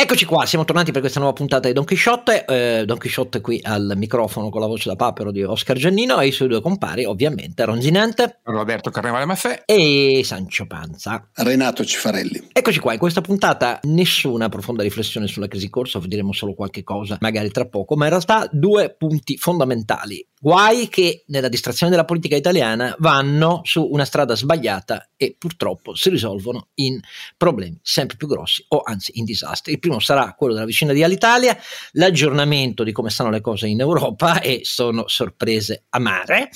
Eccoci qua, siamo tornati per questa nuova puntata di Don Chisciotte. Eh, Don Chisciotte qui al microfono con la voce da papero di Oscar Giannino e i suoi due compari, ovviamente, Ronzinante, Roberto Carnevale Maffè e Sancio Panza. Renato Cifarelli. Eccoci qua, in questa puntata nessuna profonda riflessione sulla crisi corsa, diremo solo qualche cosa, magari tra poco, ma in realtà due punti fondamentali Guai che nella distrazione della politica italiana vanno su una strada sbagliata e purtroppo si risolvono in problemi sempre più grossi o anzi in disastri. Il primo sarà quello della vicina di Alitalia, l'aggiornamento di come stanno le cose in Europa e sono sorprese amare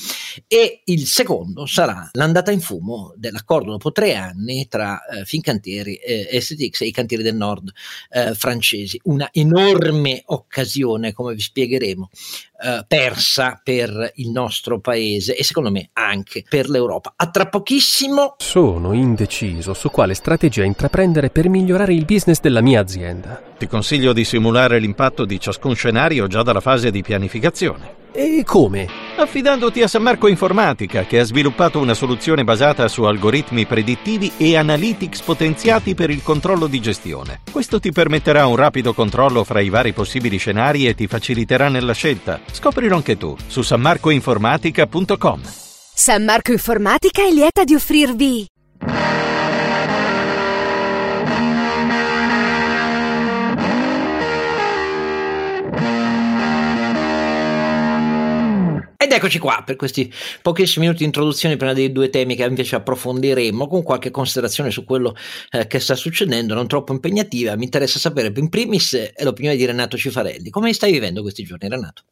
e il secondo sarà l'andata in fumo dell'accordo dopo tre anni tra eh, Fincantieri e STX e i cantieri del nord eh, francesi. Una enorme occasione, come vi spiegheremo, eh, persa per il nostro paese e secondo me anche per l'Europa. A tra pochissimo. Sono indeciso su quale strategia intraprendere per migliorare il business della mia azienda. Ti consiglio di simulare l'impatto di ciascun scenario già dalla fase di pianificazione. E come? Affidandoti a San Marco Informatica, che ha sviluppato una soluzione basata su algoritmi predittivi e analytics potenziati per il controllo di gestione. Questo ti permetterà un rapido controllo fra i vari possibili scenari e ti faciliterà nella scelta. Scoprilo anche tu su sanmarcoinformatica.com. San Marco Informatica è lieta di offrirvi Ed eccoci qua per questi pochissimi minuti di introduzione prima dei due temi che invece approfondiremo con qualche considerazione su quello eh, che sta succedendo, non troppo impegnativa. Mi interessa sapere in primis eh, l'opinione di Renato Cifarelli. Come stai vivendo questi giorni, Renato?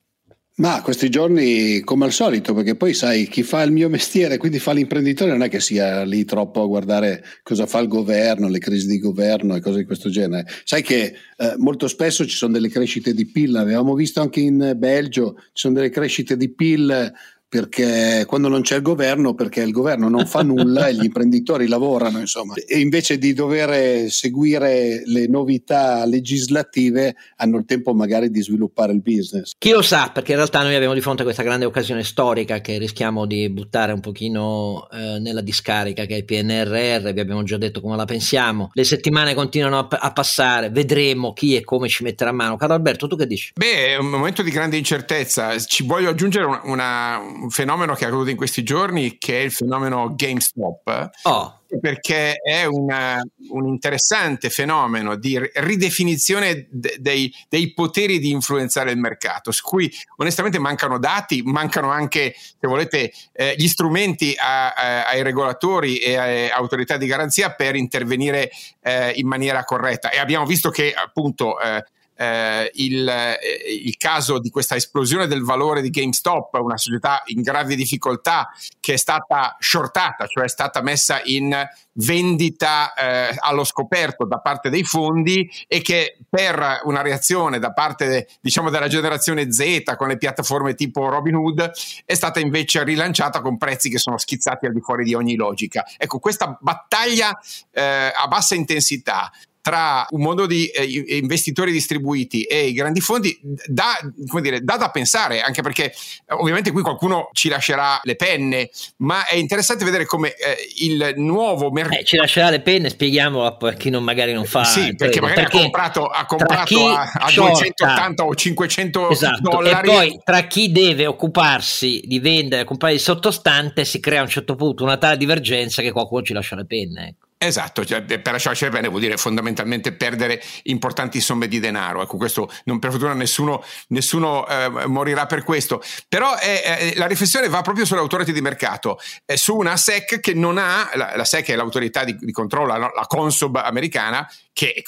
Ma questi giorni come al solito, perché poi sai, chi fa il mio mestiere, quindi fa l'imprenditore, non è che sia lì troppo a guardare cosa fa il governo, le crisi di governo e cose di questo genere. Sai che eh, molto spesso ci sono delle crescite di PIL, l'avevamo visto anche in Belgio, ci sono delle crescite di PIL perché quando non c'è il governo, perché il governo non fa nulla e gli imprenditori lavorano, insomma, e invece di dover seguire le novità legislative hanno il tempo magari di sviluppare il business. Chi lo sa, perché in realtà noi abbiamo di fronte a questa grande occasione storica che rischiamo di buttare un pochino eh, nella discarica che è il PNRR, vi abbiamo già detto come la pensiamo, le settimane continuano a, a passare, vedremo chi e come ci metterà a mano. Caro Alberto, tu che dici? Beh, è un momento di grande incertezza, ci voglio aggiungere una, una un fenomeno che è accaduto in questi giorni che è il fenomeno GameStop. Oh perché è una, un interessante fenomeno di ridefinizione de, dei, dei, poteri di influenzare il mercato, su cui onestamente mancano dati, mancano anche, se volete, eh, gli strumenti a, a, ai regolatori e alle autorità di garanzia per intervenire eh, in maniera corretta. E abbiamo visto che appunto eh, eh, il, eh, il, caso di questa esplosione del valore di GameStop, una società in grave difficoltà che è stata shortata, cioè è stata messa in vendita eh, allo scoperto da parte dei fondi e che per una reazione da parte diciamo della generazione Z con le piattaforme tipo Robinhood è stata invece rilanciata con prezzi che sono schizzati al di fuori di ogni logica. Ecco, questa battaglia eh, a bassa intensità tra un mondo di eh, investitori distribuiti e i grandi fondi dà, dire, dà, da pensare, anche perché eh, ovviamente qui qualcuno ci lascerà le penne, ma è interessante vedere come eh, il nuovo mercato... Eh, ci lascerà le penne, spieghiamo a chi non, magari non fa... Sì, perché magari perché ha comprato, ha comprato a, a 280 o 500 esatto, dollari. E poi tra chi deve occuparsi di vendere, comprare il sottostante, si crea a un certo punto una tale divergenza che qualcuno ci lascia le penne. Ecco. Esatto, cioè, per lasciarci bene vuol dire fondamentalmente perdere importanti somme di denaro. Ecco, questo non per fortuna nessuno, nessuno eh, morirà per questo. Però eh, eh, la riflessione va proprio sulle autorità di mercato, eh, su una SEC che non ha, la, la SEC è l'autorità di, di controllo, la, la Consob americana, che è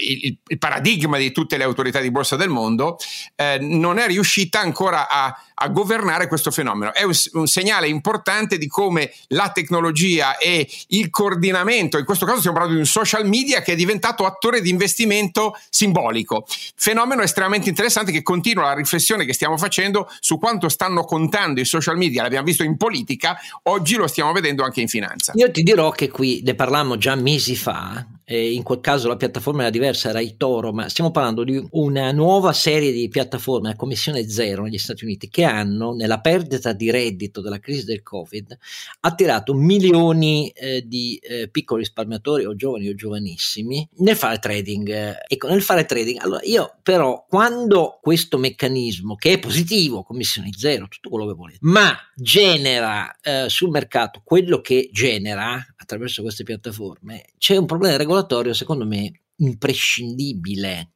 il, paradigma di tutte le autorità di borsa del mondo, eh, non è riuscita ancora a, a, governare questo fenomeno. È un, un, segnale importante di come la tecnologia e il coordinamento, in questo caso stiamo parlando di un social media che è diventato attore di investimento simbolico. Fenomeno estremamente interessante che continua la riflessione che stiamo facendo su quanto stanno contando i social media, l'abbiamo visto in politica, oggi lo stiamo vedendo anche in finanza. Io ti dirò che qui ne parlammo già mesi fa e in quel caso la piattaforma era diversa, era Itoro, ma stiamo parlando di una nuova serie di piattaforme a commissione zero negli Stati Uniti che hanno, nella perdita di reddito della crisi del Covid, attirato milioni eh, di eh, piccoli risparmiatori o giovani o giovanissimi nel fare trading. Ecco, nel fare trading, allora io però quando questo meccanismo, che è positivo, commissioni zero, tutto quello che volete, ma genera eh, sul mercato quello che genera attraverso queste piattaforme, c'è un problema regolatorio secondo me imprescindibile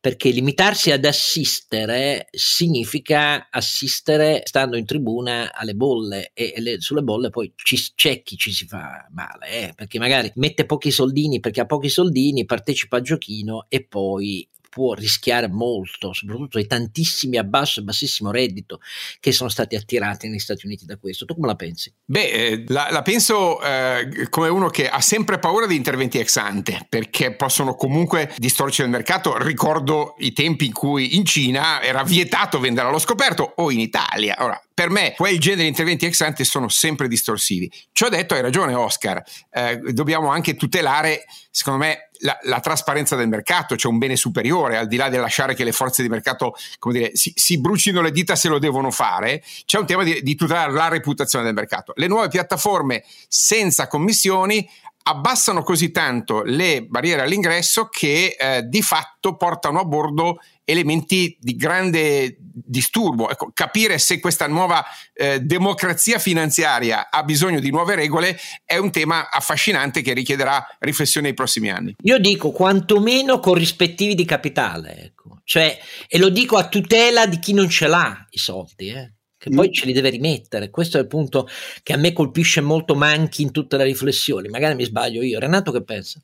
perché limitarsi ad assistere significa assistere stando in tribuna alle bolle e le, sulle bolle poi ci, c'è chi ci si fa male eh, perché magari mette pochi soldini perché ha pochi soldini partecipa al giochino e poi può rischiare molto, soprattutto ai tantissimi a basso e bassissimo reddito che sono stati attirati negli Stati Uniti da questo. Tu come la pensi? Beh, eh, la, la, penso eh, come uno che ha sempre paura di interventi ex ante, perché possono comunque distorcere il mercato. Ricordo i tempi in cui in Cina era vietato vendere allo scoperto o in Italia. Ora, per me quel genere di interventi ex ante sono sempre distorsivi. Ciò detto, hai ragione Oscar, eh, dobbiamo anche tutelare, secondo me, la, la, trasparenza del mercato, c'è un bene superiore, al di là di lasciare che le forze di mercato dire, si, si brucino le dita se lo devono fare, c'è un tema di, di tutelare la reputazione del mercato. Le nuove piattaforme senza commissioni abbassano così tanto le barriere all'ingresso che eh, di fatto portano a bordo elementi di grande disturbo. Ecco, capire se questa nuova eh, democrazia finanziaria ha bisogno di nuove regole è un tema affascinante che richiederà riflessione nei prossimi anni. Io dico quantomeno corrispettivi di capitale, ecco. cioè, e lo dico a tutela di chi non ce l'ha i soldi. Eh che poi mm. ce li deve rimettere. Questo è il punto che a me colpisce molto, manchi in tutte le riflessioni. Magari mi sbaglio io. Renato, che pensa?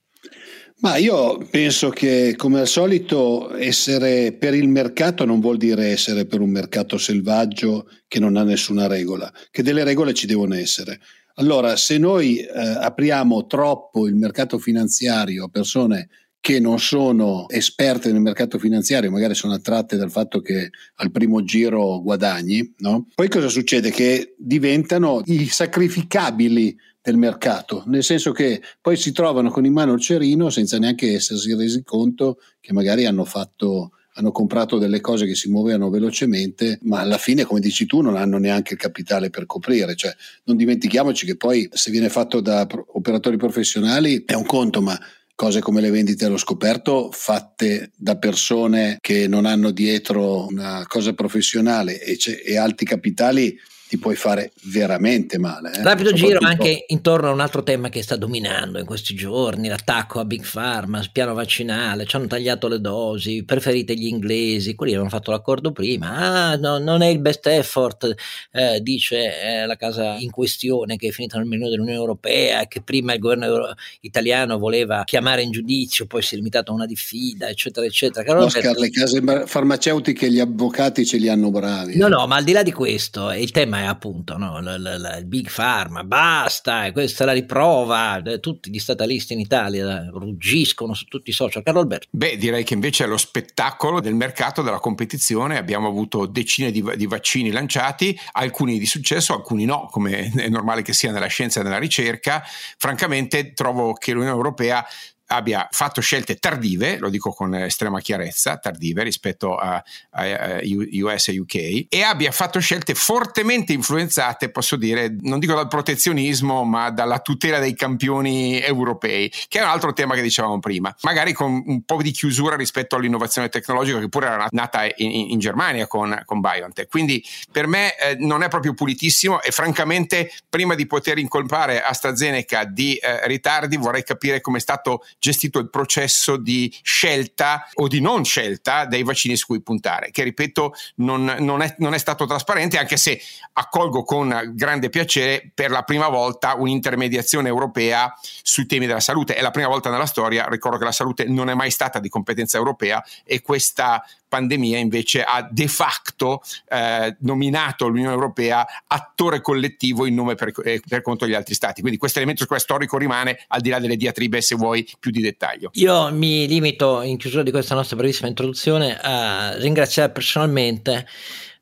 Ma io penso che come al solito essere per il mercato non vuol dire essere per un mercato selvaggio che non ha nessuna regola, che delle regole ci devono essere. Allora, se noi eh, apriamo troppo il mercato finanziario a persone che non sono esperte nel mercato finanziario, magari sono attratte dal fatto che al primo giro guadagni, no? poi cosa succede? Che diventano i sacrificabili del mercato, nel senso che poi si trovano con in mano il cerino senza neanche essersi resi conto che magari hanno fatto hanno comprato delle cose che si muovevano velocemente, ma alla fine, come dici tu, non hanno neanche il capitale per coprire. Cioè, non dimentichiamoci che poi se viene fatto da operatori professionali è un conto, ma cose come le vendite allo scoperto fatte da persone che non hanno dietro una cosa professionale e, e alti capitali ti puoi fare veramente male. Eh? Rapido giro anche intorno a un altro tema che sta dominando in questi giorni, l'attacco a Big Pharma, piano vaccinale, ci hanno tagliato le dosi, preferite gli inglesi, quelli avevano fatto l'accordo prima, ah no, non è il best effort, eh, dice eh, la casa in questione che è finita nel menù dell'Unione Europea e che prima il governo euro- italiano voleva chiamare in giudizio, poi si è limitato a una diffida, eccetera, eccetera. Carlo Oscar, le case farmaceutiche, gli avvocati ce li hanno bravi. No, no, ma al di là di questo, il tema è appunto no, l- l- il big pharma, basta, questa è la riprova, tutti gli statalisti in Italia ruggiscono su tutti i social. Carlo Alberto. Beh, direi che invece è lo spettacolo del mercato, della competizione, abbiamo avuto decine di, di vaccini lanciati, alcuni di successo, alcuni no, come è normale che sia nella scienza e nella ricerca. Francamente trovo che l'Unione Europea abbia fatto scelte tardive, lo dico con estrema chiarezza, tardive rispetto a, a, a, US e UK, e abbia fatto scelte fortemente influenzate, posso dire, non dico dal protezionismo, ma dalla tutela dei campioni europei, che è un altro tema che dicevamo prima, magari con un po' di chiusura rispetto all'innovazione tecnologica che pure era nata in, in Germania con, con, BioNTech. Quindi per me eh, non è proprio pulitissimo e francamente prima di poter incolpare AstraZeneca di eh, ritardi vorrei capire come è stato gestito il processo di scelta o di non scelta dei vaccini su cui puntare, che ripeto non, non, è, non è stato trasparente, anche se accolgo con grande piacere per la prima volta un'intermediazione europea sui temi della salute. È la prima volta nella storia, ricordo che la salute non è mai stata di competenza europea e questa pandemia invece ha de facto eh, nominato l'Unione Europea attore collettivo in nome per, eh, per, conto degli altri stati. Quindi questo elemento storico rimane al di là delle diatribe, se vuoi, più di dettaglio. Io mi limito in chiusura di questa nostra brevissima introduzione a ringraziare personalmente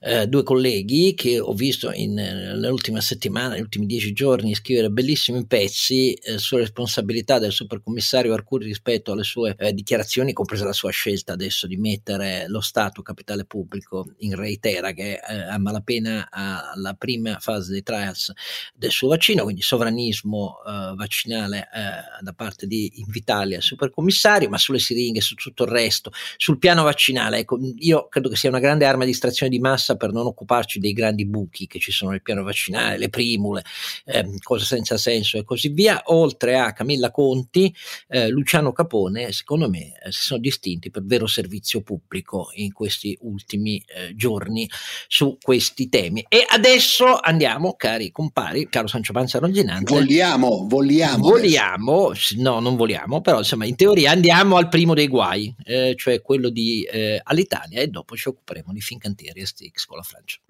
eh, due colleghi che ho visto in, nell'ultima settimana, negli ultimi dieci giorni, scrivere bellissimi pezzi eh, sulla responsabilità del supercommissario Arcuri rispetto alle sue eh, dichiarazioni, compresa la sua scelta adesso di mettere lo Stato capitale pubblico in reitera che eh, a malapena alla prima fase dei trials del suo vaccino, quindi sovranismo eh, vaccinale eh, da parte di Invitalia, supercommissario, ma sulle siringhe, su tutto il resto, sul piano vaccinale, ecco, io credo che sia una grande arma di distrazione di massa per non occuparci dei grandi buchi che ci sono nel piano vaccinale, le primule, eh, cose senza senso e così via, oltre a Camilla Conti, eh, Luciano Capone, secondo me eh, si sono distinti per vero servizio pubblico in questi ultimi eh, giorni su questi temi. E adesso andiamo, cari compari, caro Sancio Panza Ronginante. Vogliamo, vogliamo. Vogliamo, no, non vogliamo, però insomma, in teoria andiamo al primo dei guai, eh, cioè quello di eh, all'Italia, e dopo ci occuperemo di Fincantieri e Stix con la Francia.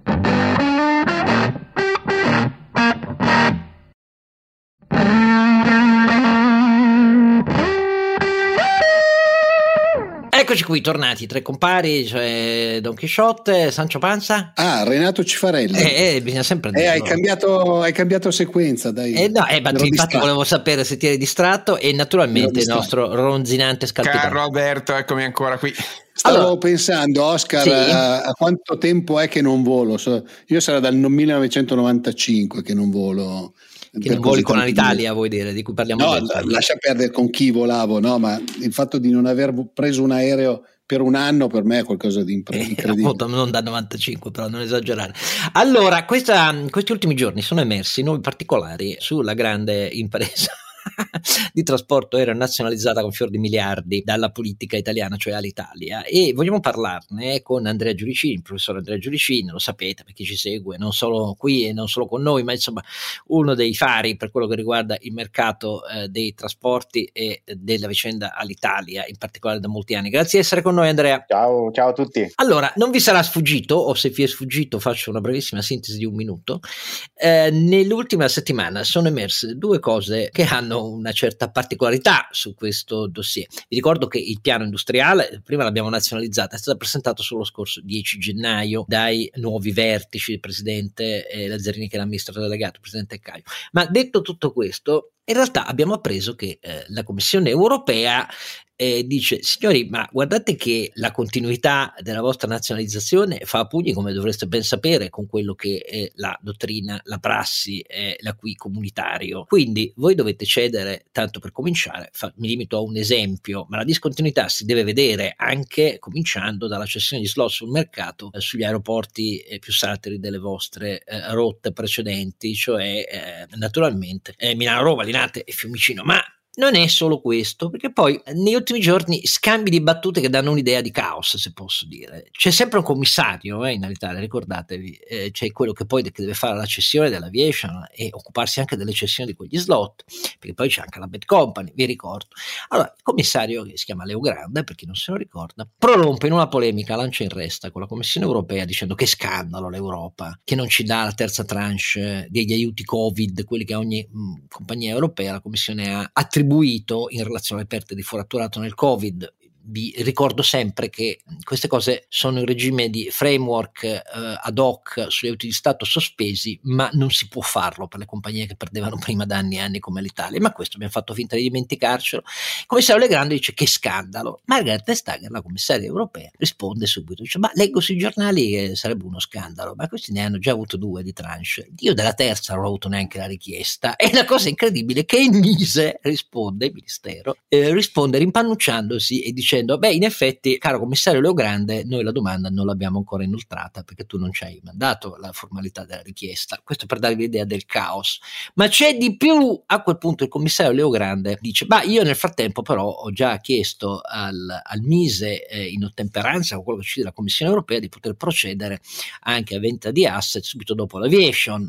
Eccoci qui, tornati, tre compari, cioè Don Chisciotte, Sancio Panza. Ah, Renato Cifarelli. Eh, eh bisogna sempre dire. Eh, hai, cambiato, hai cambiato sequenza, dai. Eh, no, eh, ma infatti distratto. volevo sapere se ti eri distratto e naturalmente il nostro ronzinante scalpitone. Caro Alberto, eccomi ancora qui. Stavo allora, pensando, Oscar, sì. a, a, quanto tempo è che non volo? Io sarà dal 1995 che non volo. Che non voli con l'Italia, vuoi dire, di cui parliamo No, lascia perdere con chi volavo, no, ma il fatto di non aver preso un aereo per un anno per me è qualcosa di eh, incredibile. Eh, non da 95, però non esagerare. Allora, questa, questi ultimi giorni sono emersi nuovi particolari sulla grande impresa di trasporto era nazionalizzata con fior di miliardi dalla politica italiana, cioè all'Italia. E vogliamo parlarne con Andrea Giuricini, il professor Andrea Giuricini, lo sapete perché ci segue non solo qui e non solo con noi, ma insomma uno dei fari per quello che riguarda il mercato eh, dei trasporti e della vicenda all'Italia, in particolare da molti anni. Grazie di essere con noi Andrea. Ciao, ciao a tutti. Allora, non vi sarà sfuggito, o se vi è sfuggito faccio una brevissima sintesi di un minuto, eh, nell'ultima settimana sono emerse due cose che hanno una certa particolarità su questo dossier. Vi ricordo che il piano industriale, prima l'abbiamo nazionalizzato, è stato presentato solo lo scorso 10 gennaio dai nuovi vertici, il presidente eh, Lazzarini che è l'amministratore delegato, il presidente Caio. Ma detto tutto questo, in realtà abbiamo appreso che eh, la Commissione europea eh, dice signori ma guardate che la continuità della vostra nazionalizzazione fa pugni come dovreste ben sapere con quello che è la dottrina, la prassi, eh, l'acqui comunitario. Quindi voi dovete cedere tanto per cominciare fa, mi limito a un esempio ma la discontinuità si deve vedere anche cominciando dalla cessione di slot sul mercato eh, sugli aeroporti eh, più satiri delle vostre eh, rotte precedenti cioè eh, naturalmente Milano-Roma, Linate e Fiumicino. Ma non è solo questo, perché poi negli ultimi giorni scambi di battute che danno un'idea di caos, se posso dire. C'è sempre un commissario eh, in Alitalia, ricordatevi, eh, c'è quello che poi deve fare la cessione dell'aviation e occuparsi anche delle cessioni di quegli slot, perché poi c'è anche la Bad Company, vi ricordo. Allora, il commissario, che si chiama Leo Grande, per chi non se lo ricorda, prorompe in una polemica, lancia in resta con la Commissione europea dicendo che scandalo l'Europa, che non ci dà la terza tranche degli aiuti Covid, quelli che ogni mh, compagnia europea, la Commissione ha attribuito attribuito in relazione alle perdite di foratturato nel Covid vi ricordo sempre che queste cose sono in regime di framework eh, ad hoc sugli aiuti di Stato sospesi, ma non si può farlo per le compagnie che perdevano prima da anni e anni come l'Italia. Ma questo abbiamo fatto finta di dimenticarcelo. Il commissario Legrande dice che scandalo. Margaret Vestager, la commissaria europea, risponde subito, dice ma leggo sui giornali che sarebbe uno scandalo, ma questi ne hanno già avuto due di tranche. Io della terza non ho avuto neanche la richiesta. E la cosa incredibile è che il Mise risponde, il Ministero, eh, risponde rimpannucciandosi e dice dicendo, beh, in effetti, caro commissario Leo Grande, noi la domanda non l'abbiamo ancora inoltrata perché tu non ci hai mandato la formalità della richiesta. Questo per darvi l'idea del caos. Ma c'è di più. A quel punto il commissario Leo Grande dice, ma io nel frattempo però ho già chiesto al, al Mise eh, in ottemperanza con quello che ci dice la Commissione europea di poter procedere anche a vendita di asset subito dopo l'aviation.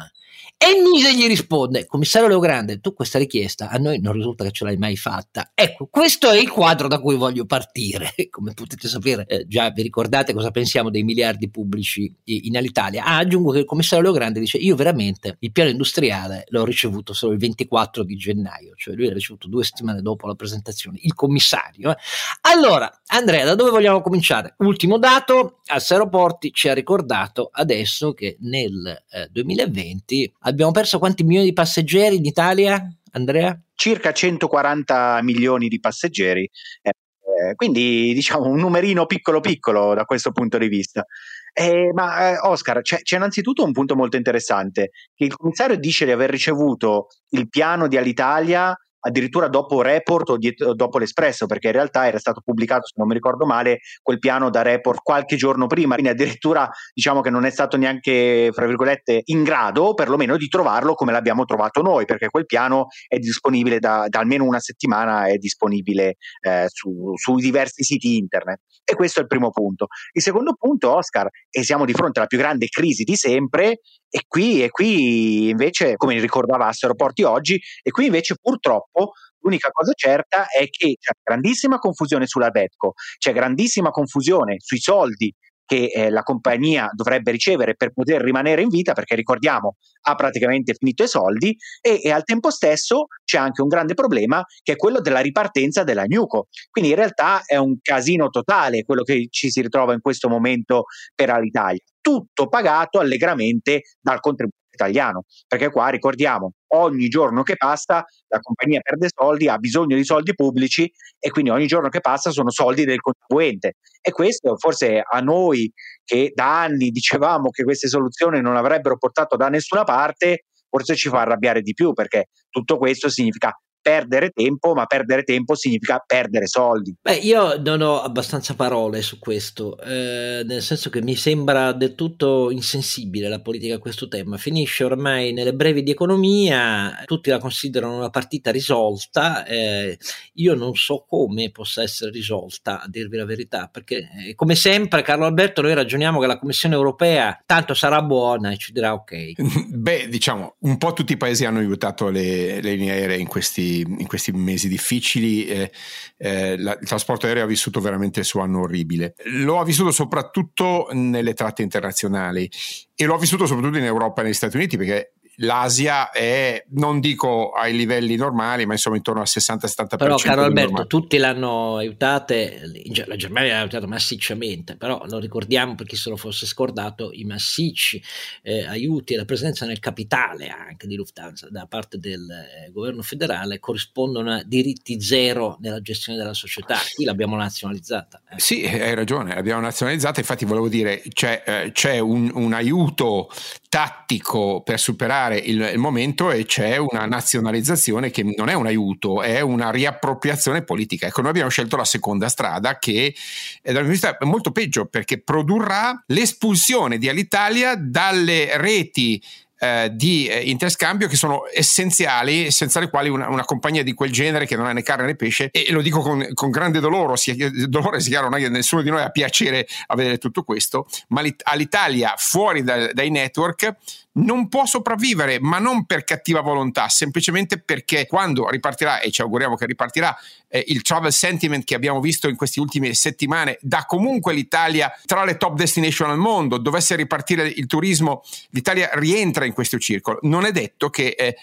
E Mise gli risponde, commissario Leogrande, tu questa richiesta a noi non risulta che ce l'hai mai fatta. Ecco, questo è il quadro da cui voglio partire come potete sapere, eh, già vi ricordate cosa pensiamo dei miliardi pubblici in Alitalia. Ah, aggiungo che il commissario Leogrande dice io veramente il piano industriale l'ho ricevuto solo il 24 di gennaio, cioè lui l'ha ricevuto due settimane dopo la presentazione, il commissario. Eh. Allora, Andrea, da dove vogliamo cominciare? Ultimo dato, Alse Aeroporti ci ha ricordato adesso che nel eh, 2020 abbiamo perso quanti milioni di passeggeri in Italia, Andrea? Circa 140 milioni di passeggeri. Eh, quindi diciamo un numerino piccolo piccolo da questo punto di vista. Eh, ma eh, Oscar, c'è, c'è, innanzitutto un punto molto interessante, il commissario dice di aver ricevuto il piano di Alitalia addirittura dopo Report o, dietro, dopo l'Espresso, perché in realtà era stato pubblicato, se non mi ricordo male, quel piano da Report qualche giorno prima, quindi addirittura diciamo che non è stato neanche, fra virgolette, in grado perlomeno di trovarlo come l'abbiamo trovato noi, perché quel piano è disponibile da, da almeno una settimana, è disponibile eh, su, sui diversi siti internet. E questo è il primo punto. Il secondo punto, Oscar, e siamo di fronte alla più grande crisi di sempre, e qui, e qui invece, come ricordava Aeroporti oggi, e qui invece purtroppo l'unica cosa certa è che c'è grandissima confusione sulla Betco, c'è grandissima confusione sui soldi che eh, la compagnia dovrebbe ricevere per poter rimanere in vita, perché ricordiamo ha praticamente finito i soldi e, e, al tempo stesso c'è anche un grande problema che è quello della ripartenza della Nuco. Quindi in realtà è un casino totale quello che ci si ritrova in questo momento per Alitalia, tutto pagato allegramente dal contribuente italiano, perché qua ricordiamo, ogni giorno che passa la compagnia perde soldi, ha bisogno di soldi pubblici e quindi ogni giorno che passa sono soldi del contribuente. E questo forse a noi che da anni dicevamo che queste soluzioni non avrebbero portato da nessuna parte, forse ci fa arrabbiare di più perché tutto questo significa perdere tempo, ma perdere tempo significa perdere soldi. Beh, io non ho abbastanza parole su questo, eh, nel senso che mi sembra del tutto insensibile la politica a questo tema. Finisce ormai nelle brevi di economia, tutti la considerano una partita risolta, eh, io non so come possa essere risolta, a dirvi la verità, perché eh, come sempre, Carlo Alberto, noi ragioniamo che la Commissione europea tanto sarà buona e ci dirà ok. Beh, diciamo, un po' tutti i paesi hanno aiutato le, le linee aeree in questi in questi mesi difficili eh, eh, la, il trasporto aereo ha vissuto veramente il suo anno orribile. Lo ha vissuto soprattutto nelle tratte internazionali e lo ha vissuto soprattutto in Europa e negli Stati Uniti perché l'Asia è, non dico ai livelli normali, ma insomma intorno al 60-70%. Però, caro Alberto, normale. tutti l'hanno aiutate, la Germania l'ha aiutato massicciamente, però lo ricordiamo per chi se lo fosse scordato, i massicci eh, aiuti e la presenza nel capitale anche di Lufthansa da parte del eh, governo federale corrispondono a diritti zero nella gestione della società. Qui l'abbiamo nazionalizzata. Eh. Sì, hai ragione, l'abbiamo nazionalizzata, infatti volevo dire, c'è, eh, c'è un, un aiuto tattico per superare il, il, momento e c'è una nazionalizzazione che non è un aiuto, è una riappropriazione politica. Ecco, noi abbiamo scelto la seconda strada che è dal mio vista molto peggio perché produrrà l'espulsione di Alitalia dalle reti eh, di eh, interscambio che sono essenziali, senza le quali una, una, compagnia di quel genere che non ha né carne né pesce, e, lo dico con, con grande dolore, sia, dolore sia chiaro, nessuno di noi ha piacere a vedere tutto questo, ma all'Italia fuori da, dai network non può sopravvivere, ma non per cattiva volontà, semplicemente perché quando ripartirà, e ci auguriamo che ripartirà, eh, il travel sentiment che abbiamo visto in queste ultime settimane dà comunque l'Italia tra le top destination al mondo, dovesse ripartire il turismo, l'Italia rientra in questo circolo. Non è detto che eh,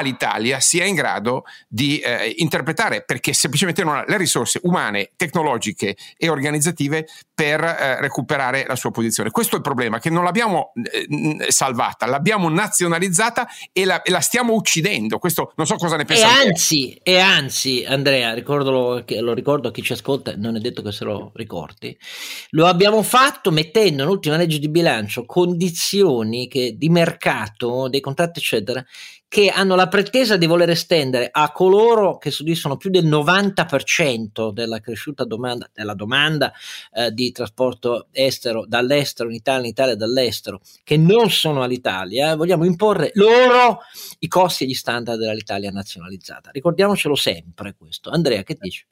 l'Italia sia in grado di eh, interpretare perché semplicemente non ha le risorse umane, tecnologiche e organizzative per eh, recuperare la sua posizione. Questo è il problema, che non l'abbiamo eh, salvata, l'abbiamo nazionalizzata e la, e la, stiamo uccidendo. Questo non so cosa ne pensate. E anzi, e anzi, Andrea, ricordalo, lo ricordo a chi ci ascolta, non è detto che se lo ricordi, lo abbiamo fatto mettendo nell'ultima legge di bilancio condizioni che, di mercato, dei contratti eccetera, che hanno la pretesa di voler estendere a coloro che soddisfano più del 90% della cresciuta domanda, della domanda eh, di trasporto estero dall'estero in Italia, in Italia dall'estero, che non sono all'Italia, eh, vogliamo imporre loro i costi e gli standard dell'Italia nazionalizzata. Ricordiamocelo sempre questo. Andrea, che dici?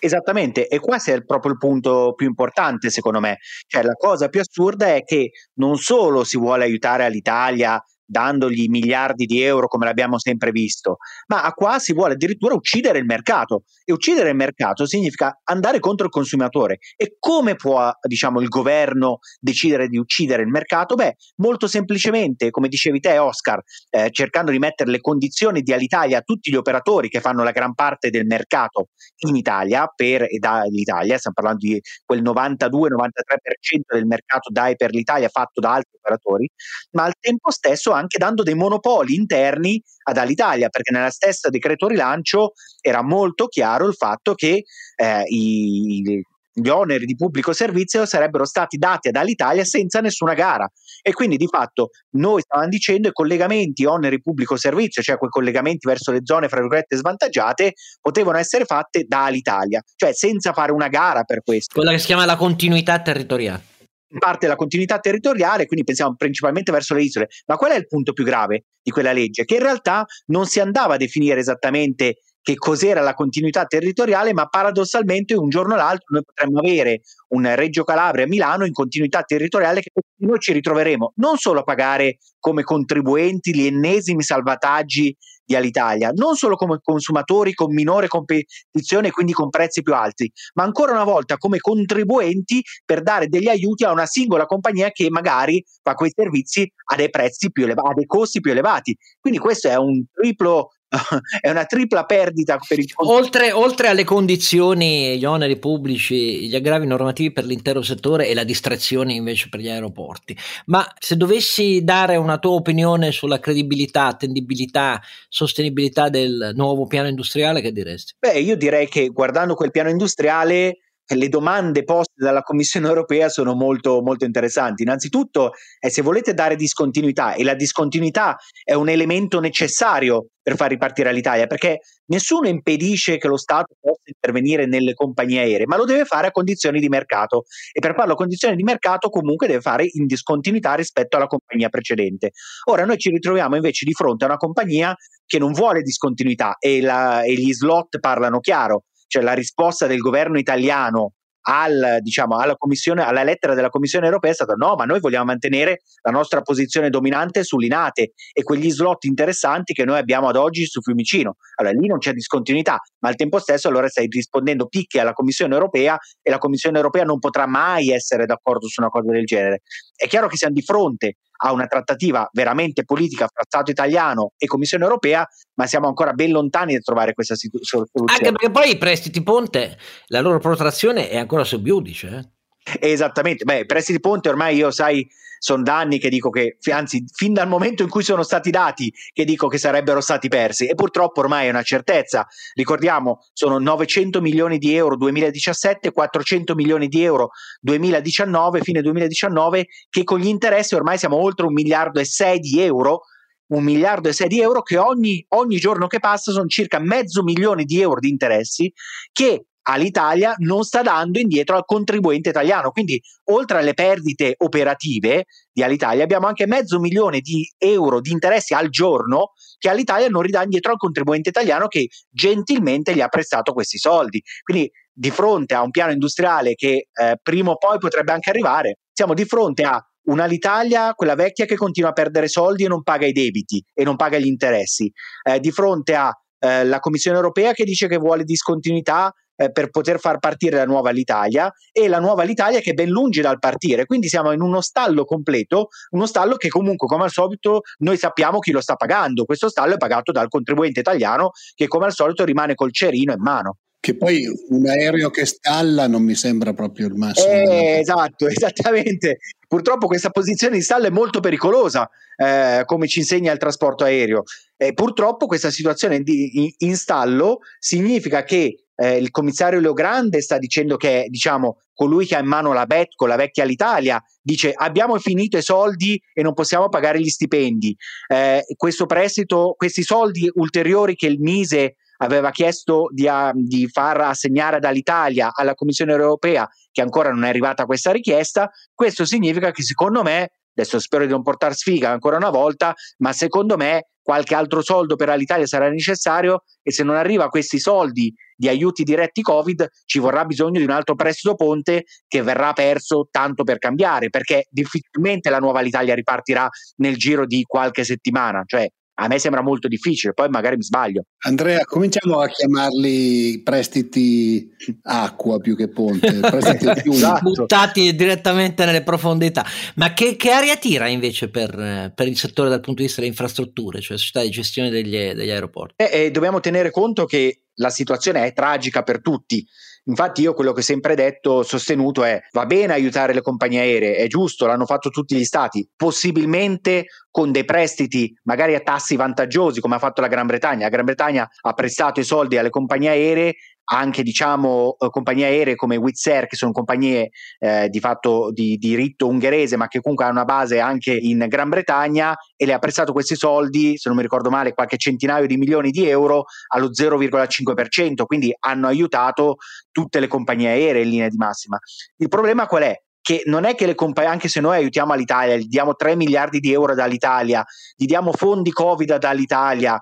Esattamente, e questo è proprio il punto più importante secondo me. Cioè, la cosa più assurda è che non solo si vuole aiutare all'Italia dandogli miliardi di euro come l'abbiamo sempre visto, ma qua si vuole addirittura uccidere il mercato e uccidere il mercato significa andare contro il consumatore. E come può diciamo, il governo decidere di uccidere il mercato? Beh, molto semplicemente, come dicevi te Oscar, eh, cercando di mettere le condizioni di Alitalia a tutti gli operatori che fanno la gran parte del mercato in Italia per e dall'Italia, stiamo parlando di quel 92-93% del mercato da e per l'Italia fatto da altri operatori, ma al tempo stesso anche dando dei monopoli interni ad Alitalia, perché nella stessa decreto rilancio era molto chiaro il fatto che eh, i, gli oneri di pubblico servizio sarebbero stati dati ad Alitalia senza nessuna gara e quindi di fatto noi stavamo dicendo i collegamenti oneri pubblico servizio, cioè quei collegamenti verso le zone fra virgolette svantaggiate, potevano essere fatte da Alitalia, cioè senza fare una gara per questo. Quella che si chiama la continuità territoriale parte la continuità territoriale, quindi pensiamo principalmente verso le isole. Ma qual è il punto più grave di quella legge? Che in realtà non si andava a definire esattamente che cos'era la continuità territoriale, ma paradossalmente un giorno o l'altro noi potremmo avere un Reggio Calabria a Milano in continuità territoriale che noi ci ritroveremo non solo a pagare come contribuenti gli ennesimi salvataggi di Alitalia, non solo come consumatori con minore competizione e quindi con prezzi più alti, ma ancora una volta come contribuenti per dare degli aiuti a una singola compagnia che magari fa quei servizi a dei prezzi più elevati, a dei costi più elevati. Quindi questo è un triplo è una tripla perdita per il oltre, oltre alle condizioni, gli oneri pubblici, gli aggravi normativi per l'intero settore e la distrazione invece per gli aeroporti. Ma se dovessi dare una tua opinione sulla credibilità, attendibilità, sostenibilità del nuovo piano industriale, che diresti? Beh, io direi che guardando quel piano industriale le domande poste dalla Commissione europea sono molto, molto interessanti. Innanzitutto, eh, se volete dare discontinuità, e la discontinuità è un elemento necessario per far ripartire l'Italia, perché nessuno impedisce che lo Stato possa intervenire nelle compagnie aeree, ma lo deve fare a condizioni di mercato e per farlo a condizioni di mercato comunque deve fare in discontinuità rispetto alla compagnia precedente. Ora noi ci ritroviamo invece di fronte a una compagnia che non vuole discontinuità e, la, e gli slot parlano chiaro, cioè la risposta del governo italiano al, diciamo, alla, alla lettera della Commissione europea è stata no, ma noi vogliamo mantenere la nostra posizione dominante sull'Inate e quegli slot interessanti che noi abbiamo ad oggi su Fiumicino. Allora lì non c'è discontinuità, ma al tempo stesso allora stai rispondendo picchi alla Commissione europea e la Commissione europea non potrà mai essere d'accordo su una cosa del genere. È chiaro che siamo di fronte a una trattativa veramente politica fra Stato italiano e Commissione europea, ma siamo ancora ben lontani da trovare questa soluzione. Anche perché poi i prestiti ponte, la loro protrazione è ancora sub giudice. Eh? Esattamente, beh, prestiti ponte ormai io sai sono da anni che dico che, anzi, fin dal momento in cui sono stati dati, che dico che sarebbero stati persi. E purtroppo ormai è una certezza. Ricordiamo, sono 900 milioni di euro 2017, 400 milioni di euro 2019, fine 2019, che con gli interessi ormai siamo oltre un miliardo e sei di euro un miliardo e sei di euro che ogni, ogni, giorno che passa sono circa mezzo milione di euro di interessi che all'Italia non sta dando indietro al contribuente italiano. Quindi, oltre alle perdite operative di Alitalia, abbiamo anche mezzo milione di euro di interessi al giorno che all'Italia non ridà indietro al contribuente italiano che gentilmente gli ha prestato questi soldi. Quindi, di fronte a un piano industriale che eh, prima o poi potrebbe anche arrivare, siamo di fronte a un'Alitalia, quella vecchia che continua a perdere soldi e non paga i debiti e non paga gli interessi, eh, di fronte a eh, la Commissione europea che dice che vuole discontinuità eh, per poter far partire la nuova l'Italia e la nuova l'Italia che è ben lungi dal partire. Quindi siamo in uno stallo completo, uno stallo che comunque come al solito noi sappiamo chi lo sta pagando. Questo stallo è pagato dal contribuente italiano che come al solito rimane col cerino in mano. Che poi un aereo che stalla non mi sembra proprio il massimo. Eh, esatto, esattamente. Purtroppo questa posizione di stallo è molto pericolosa, eh, come ci insegna il trasporto aereo. E purtroppo questa situazione di, in, in stallo significa che eh, il commissario Leogrande sta dicendo che diciamo, colui che ha in mano la Betco, la vecchia l'Italia, dice abbiamo finito i soldi e non possiamo pagare gli stipendi. Eh, questo prestito, questi soldi ulteriori che il Mise aveva chiesto di, a, di, far assegnare dall'Italia alla Commissione europea, che ancora non è arrivata questa richiesta, questo significa che secondo me adesso spero di non portare sfiga ancora una volta, ma secondo me qualche altro soldo per l'Italia sarà necessario e se non arriva questi soldi di aiuti diretti Covid ci vorrà bisogno di un altro prestito ponte che verrà perso tanto per cambiare, perché difficilmente la nuova Italia ripartirà nel giro di qualche settimana, cioè a me sembra molto difficile, poi magari mi sbaglio. Andrea, cominciamo a chiamarli prestiti acqua più che ponte, prestiti più esatto. buttati direttamente nelle profondità. Ma che, che aria tira invece per, per, il settore dal punto di vista delle infrastrutture, cioè società di gestione degli, degli aeroporti? Eh, eh, dobbiamo tenere conto che la situazione è tragica per tutti. Infatti io quello che ho sempre detto, sostenuto è va bene aiutare le compagnie aeree, è giusto, l'hanno fatto tutti gli stati, possibilmente con dei prestiti magari a tassi vantaggiosi come ha fatto la Gran Bretagna. La Gran Bretagna ha prestato i soldi alle compagnie aeree anche diciamo eh, compagnie aeree come Wizz Air che sono compagnie eh, di fatto di diritto ungherese ma che comunque hanno una base anche in Gran Bretagna e le ha prestato questi soldi se non mi ricordo male qualche centinaio di milioni di euro allo 0,5% quindi hanno aiutato tutte le compagnie aeree in linea di massima il problema qual è? che non è che le compagnie, anche se noi aiutiamo l'Italia, gli diamo 3 miliardi di euro dall'Italia, gli diamo fondi Covid dall'Italia,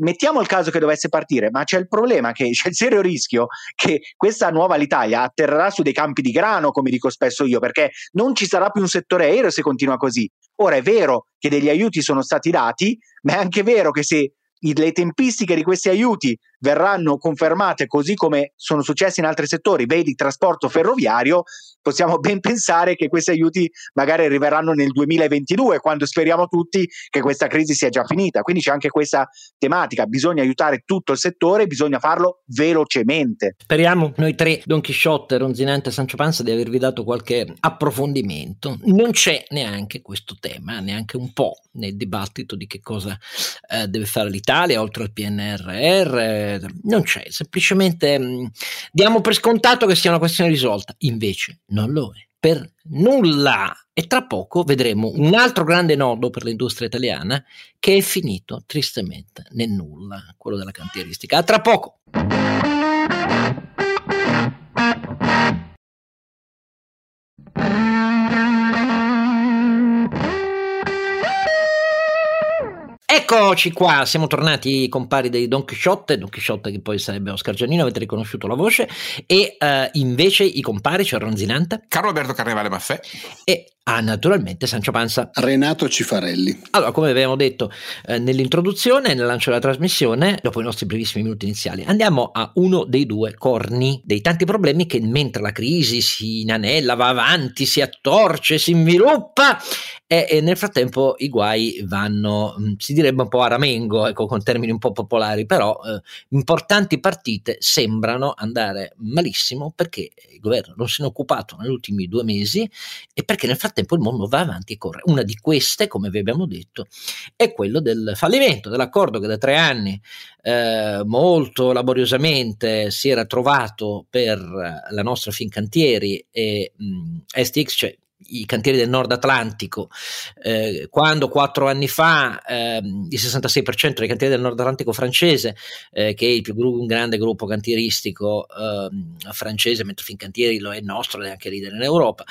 mettiamo il caso che dovesse partire, ma c'è il problema che c'è il serio rischio che questa nuova l'Italia atterrerà su dei campi di grano, come dico spesso io, perché non ci sarà più un settore aereo se continua così. Ora è vero che degli aiuti sono stati dati, ma è anche vero che se le tempistiche di questi aiuti verranno confermate così come sono successi in altri settori, vedi trasporto ferroviario, possiamo ben pensare che questi aiuti magari arriveranno nel 2022, quando speriamo tutti che questa crisi sia già finita. Quindi c'è anche questa tematica, bisogna aiutare tutto il settore, bisogna farlo velocemente. Speriamo noi tre, Don Chisciotte, Ronzinante e Sancio Panza, di avervi dato qualche approfondimento. Non c'è neanche questo tema, neanche un po' nel dibattito di che cosa eh, deve fare l'Italia oltre al PNRR non c'è, semplicemente mh, mm, diamo per scontato che sia una questione risolta, invece non lo è per nulla. E tra poco vedremo un altro grande nodo per l'industria italiana che è finito tristemente nel nulla, quello della cantieristica. A tra poco. Eccoci qua, siamo tornati compari dei Don Quixote, Don Quixote che poi sarebbe Oscar Giannino, avete riconosciuto la voce, e uh, invece i compari, cioè Ronzinante, Carlo Alberto Carnevale Maffè e Ah, naturalmente Sancio Panza. Renato Cifarelli. Allora, come avevamo detto eh, nell'introduzione, nel lancio della trasmissione, dopo i nostri brevissimi minuti iniziali, andiamo a uno dei due corni dei tanti problemi che mentre la crisi si inanella, va avanti, si attorce, si sviluppa e, e nel frattempo i guai vanno, mm, si direbbe un po' a ramengo, ecco, con termini un po' popolari, però eh, importanti partite sembrano andare malissimo perché il governo non se è occupato negli ultimi due mesi e perché nel frattempo il mondo va avanti e corre. Una di queste, come vi abbiamo detto, è quello del fallimento dell'accordo che da tre anni eh, molto laboriosamente si era trovato per la nostra Fincantieri e mh, STX, cioè i cantieri del nord Atlantico, eh, quando quattro anni fa eh, il 66% dei cantieri del nord Atlantico francese, eh, che è il più gru- grande gruppo cantieristico ehm, francese, mentre Fincantieri lo è nostro è anche leader in Europa,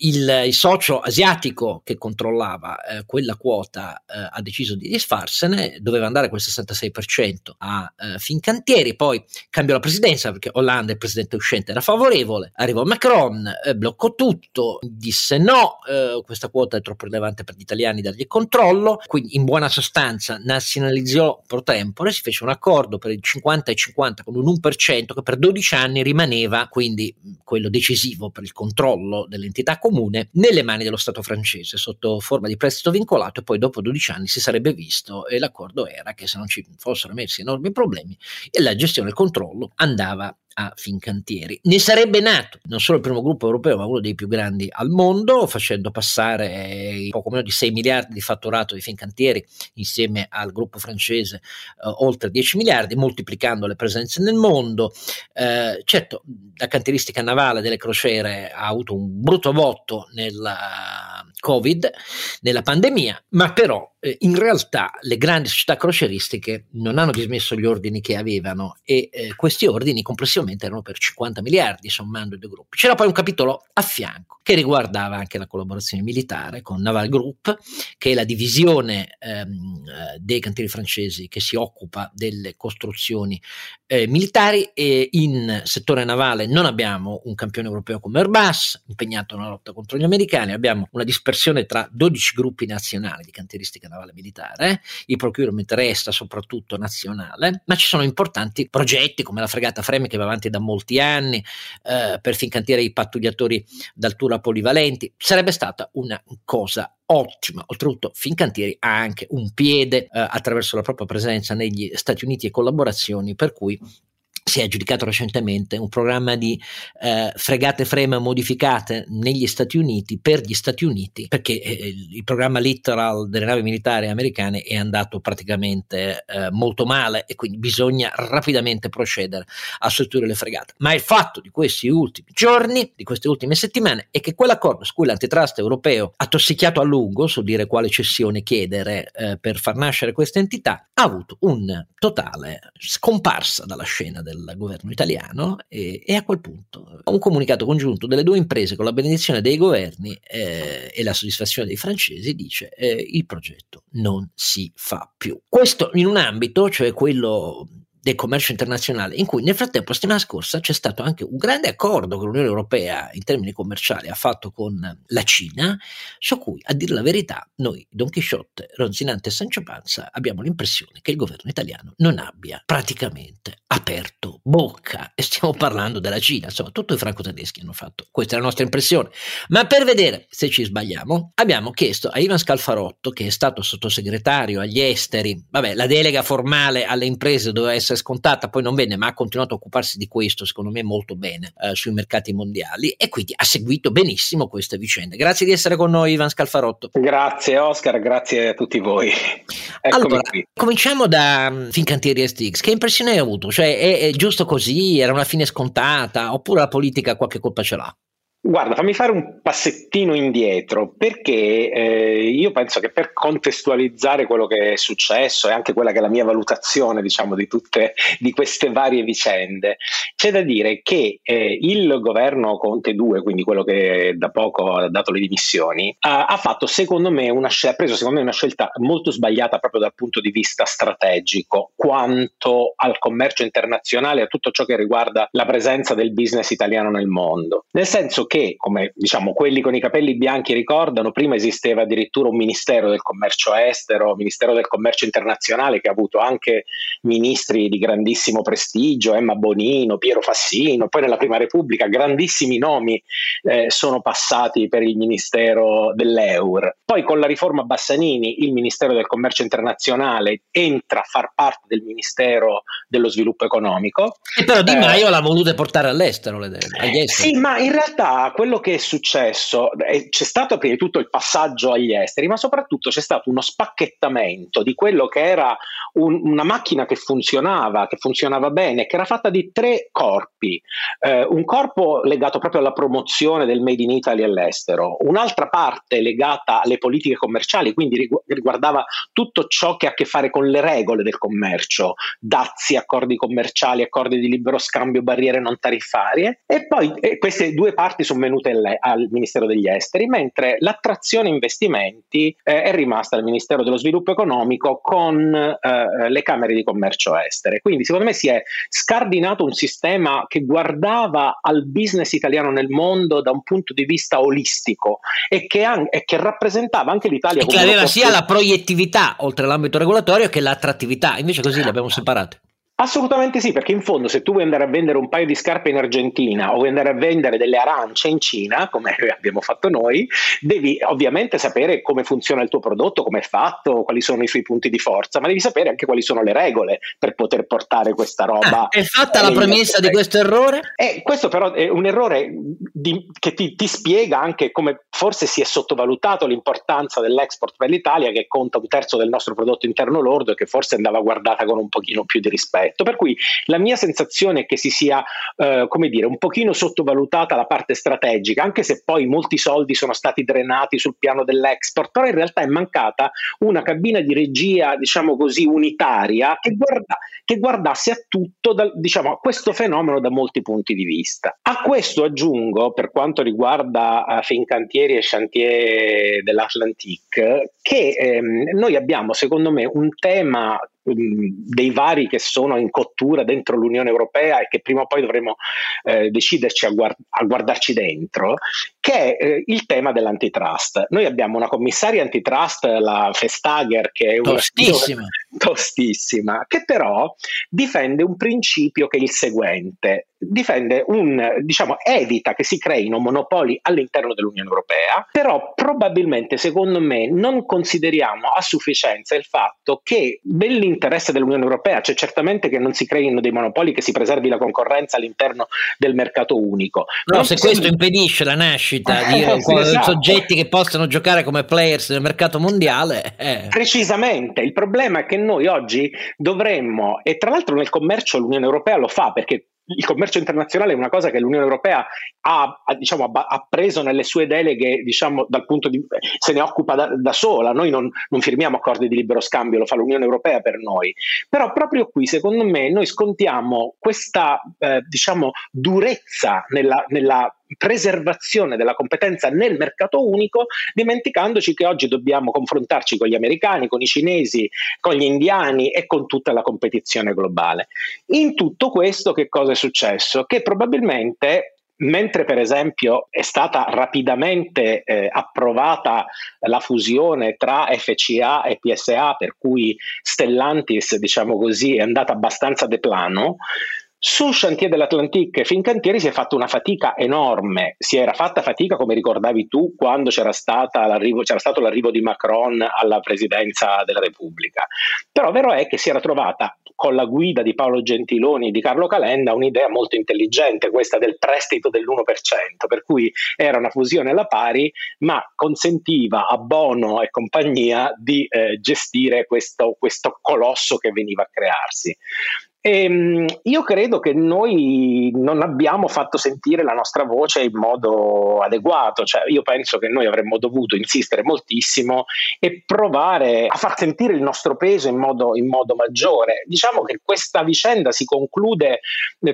il, il, socio asiatico che controllava eh, quella quota eh, ha deciso di disfarsene, doveva andare quel 66% a eh, Fincantieri, poi cambiò la presidenza perché Hollande, il presidente uscente, era favorevole, arrivò Macron, eh, bloccò tutto, disse no, eh, questa quota è troppo rilevante per gli italiani, dargli controllo, quindi in buona sostanza nazionalizzò pro tempore, si fece un accordo per il 50 e 50 con un 1% che per 12 anni rimaneva quindi quello decisivo per il controllo dell'entità comune nelle mani dello Stato francese sotto forma di prestito vincolato e poi dopo 12 anni si sarebbe visto e l'accordo era che se non ci fossero messi enormi problemi la gestione e il controllo andava a Fincantieri. Ne sarebbe nato non solo il primo gruppo europeo, ma uno dei più grandi al mondo, facendo passare poco meno di 6 miliardi di fatturato di Fincantieri insieme al gruppo francese eh, oltre 10 miliardi, moltiplicando le presenze nel mondo. Eh, certo, la cantieristica navale delle crociere ha avuto un brutto voto nella Covid, nella pandemia, ma però eh, in realtà le grandi società croceristiche non hanno dismesso gli ordini che avevano e eh, questi ordini complessivamente erano per 50 miliardi sommando i due gruppi. C'era poi un capitolo a fianco che riguardava anche la collaborazione militare con Naval Group, che è la divisione ehm, eh, dei cantieri francesi che si occupa delle costruzioni eh, militari e in settore navale non abbiamo un campione europeo come Airbus impegnato nella lotta contro gli americani, abbiamo una dispersione tra 12 gruppi nazionali di cantieristica navale militare, il procurement resta soprattutto nazionale, ma ci sono importanti progetti come la fregata Freme che va avanti da molti anni eh, per Fincantiere i pattugliatori d'altura polivalenti, sarebbe stata una cosa ottima. Oltretutto, Fincantieri ha anche un piede eh, attraverso la propria presenza negli Stati Uniti e collaborazioni, per cui si è aggiudicato recentemente un programma di eh, fregate frame modificate negli Stati Uniti per gli Stati Uniti perché eh, il programma Littoral delle navi militari americane è andato praticamente eh, molto male e quindi bisogna rapidamente procedere a sostituire le fregate. Ma il fatto di questi ultimi giorni, di queste ultime settimane, è che quell'accordo su cui l'antitrust europeo ha tossicchiato a lungo su dire quale cessione chiedere eh, per far nascere questa entità ha avuto un totale scomparsa dalla scena del del governo italiano e, e, a quel punto un comunicato congiunto delle due imprese con la benedizione dei governi eh, e la soddisfazione dei francesi dice eh, il progetto non si fa più. Questo in un ambito, cioè quello del commercio internazionale, in cui nel frattempo, la settimana scorsa, c'è stato anche un grande accordo che l'Unione Europea in termini commerciali ha fatto con la Cina, su cui, a dire la verità, noi, Don Chisciotte, Ronzinante e Sancio Panza, abbiamo l'impressione che il governo italiano non abbia praticamente aperto bocca. E stiamo parlando della Cina, insomma, tutto i franco-tedeschi hanno fatto. Questa è la nostra impressione. Ma per vedere se ci sbagliamo, abbiamo chiesto a Ivan Scalfarotto, che è stato sottosegretario agli esteri, vabbè, la delega formale alle imprese doveva essere scontata, poi non venne, ma ha continuato a occuparsi di questo, secondo me molto bene, eh, sui mercati mondiali e quindi ha seguito benissimo queste vicende. Grazie di essere con noi Ivan Scalfarotto. Grazie Oscar, grazie a tutti voi. Eccomi allora, qui. cominciamo da um, Fincantieri STX. Che impressione hai avuto? Cioè, è, è giusto così? Era una fine scontata? Oppure la politica qualche colpa ce l'ha? Guarda, fammi fare un passettino indietro perché eh, io penso che per contestualizzare quello che è successo e anche quella che è la mia valutazione, diciamo, di tutte di queste varie vicende, c'è da dire che eh, il governo Conte 2, quindi quello che da poco ha dato le dimissioni, ha, ha fatto secondo me una scelta, ha preso secondo me una scelta molto sbagliata proprio dal punto di vista strategico quanto al commercio internazionale e a tutto ciò che riguarda la presenza del business italiano nel mondo. Nel senso che che, come diciamo quelli con i capelli bianchi ricordano, prima esisteva addirittura un Ministero del Commercio Estero, Ministero del Commercio Internazionale che ha avuto anche ministri di grandissimo prestigio, Emma Bonino, Piero Fassino, poi nella Prima Repubblica grandissimi nomi eh, sono passati per il Ministero dell'Eur. Poi con la riforma Bassanini il Ministero del Commercio Internazionale entra a far parte del Ministero dello Sviluppo Economico. E però Di Maio eh, l'ha voluto portare all'estero, agli esteri. Sì, ma in realtà quello che è successo, eh, c'è stato prima di tutto il passaggio agli esteri, ma soprattutto c'è stato uno spacchettamento di quello che era un, una macchina che funzionava, che funzionava bene, che era fatta di tre corpi. Eh, un corpo legato proprio alla promozione del Made in Italy all'estero, un'altra parte legata alle politiche commerciali, quindi riguardava tutto ciò che ha a che fare con le regole del commercio, dazi, accordi commerciali, accordi di libero scambio, barriere non tariffarie, e poi eh, queste due parti sono venute al Ministero degli Esteri, mentre l'attrazione investimenti eh, è rimasta al Ministero dello Sviluppo Economico con eh, le Camere di Commercio Estere. Quindi secondo me si è scardinato un sistema che guardava al business italiano nel mondo da un punto di vista olistico e che, an- e che rappresentava anche l'Italia e che aveva sia la proiettività oltre l'ambito regolatorio che l'attrattività, invece così le abbiamo separate. Assolutamente sì, perché in fondo se tu vuoi andare a vendere un paio di scarpe in Argentina o vuoi andare a vendere delle arance in Cina, come abbiamo fatto noi, devi ovviamente sapere come funziona il tuo prodotto, come è fatto, quali sono i suoi punti di forza, ma devi sapere anche quali sono le regole per poter portare questa roba. Ah, è fatta la premessa di questo errore? Eh, questo però è un errore di, che ti, ti, spiega anche come forse si è sottovalutato l'importanza dell'export per l'Italia che conta un terzo del nostro prodotto interno lordo e che forse andava guardata con un pochino più di rispetto. Per cui la mia sensazione è che si sia, eh, come dire, un pochino sottovalutata la parte strategica, anche se poi molti soldi sono stati drenati sul piano dell'export, però in realtà è mancata una cabina di regia, diciamo così, unitaria che, guarda, che guardasse a tutto, da, diciamo, a questo fenomeno da molti punti di vista. A questo aggiungo, per quanto riguarda uh, Fincantieri e Chantier dell'Atlantique, che ehm, noi abbiamo, secondo me, un tema dei vari che sono in cottura dentro l'Unione Europea e che prima o poi dovremo eh, deciderci a, guard- a, guardarci dentro, che è eh, il tema dell'antitrust. Noi abbiamo una commissaria antitrust, la Vestager, che è una tostissima. tostissima, che però difende un principio che è il seguente, difende un, diciamo, evita che si creino monopoli all'interno dell'Unione Europea, però probabilmente, secondo me, non consideriamo a sufficienza il fatto che nell'interesse dell'Unione Europea c'è certamente che non si creino dei monopoli, che si preservi la concorrenza all'interno del mercato unico. No, se questo impedisce la nascita di eh, sì, esatto. soggetti che possano giocare come players nel mercato mondiale. Eh. Precisamente, il problema è che noi oggi dovremmo, e tra l'altro nel commercio l'Unione Europea lo fa perché il commercio internazionale è una cosa che l'Unione Europea ha, ha, diciamo, ha preso nelle sue deleghe, diciamo, dal punto di se ne occupa da, da sola. Noi non, non, firmiamo accordi di libero scambio, lo fa l'Unione Europea per noi. Però proprio qui, secondo me, noi scontiamo questa eh, diciamo, durezza nella, nella preservazione della competenza nel mercato unico, dimenticandoci che oggi dobbiamo confrontarci con gli americani, con i cinesi, con gli indiani e con tutta la competizione globale. In tutto questo che cosa è successo? Che probabilmente mentre per esempio è stata rapidamente eh, approvata la fusione tra FCA e PSA, per cui Stellantis, diciamo così, è andata abbastanza de plano, sul Chantier dell'Atlantique Fincantieri si è fatta una fatica enorme, si era fatta fatica come ricordavi tu quando c'era, c'era stato l'arrivo di Macron alla presidenza della Repubblica, però vero è che si era trovata con la guida di Paolo Gentiloni e di Carlo Calenda un'idea molto intelligente, questa del prestito dell'1%, per cui era una fusione alla pari, ma consentiva a Bono e compagnia di eh, gestire questo, questo colosso che veniva a crearsi. E, ehm, io credo che noi non abbiamo fatto sentire la nostra voce in modo adeguato, cioè io penso che noi avremmo dovuto insistere moltissimo e provare a far sentire il nostro peso in modo, in modo maggiore. Diciamo che questa vicenda si conclude,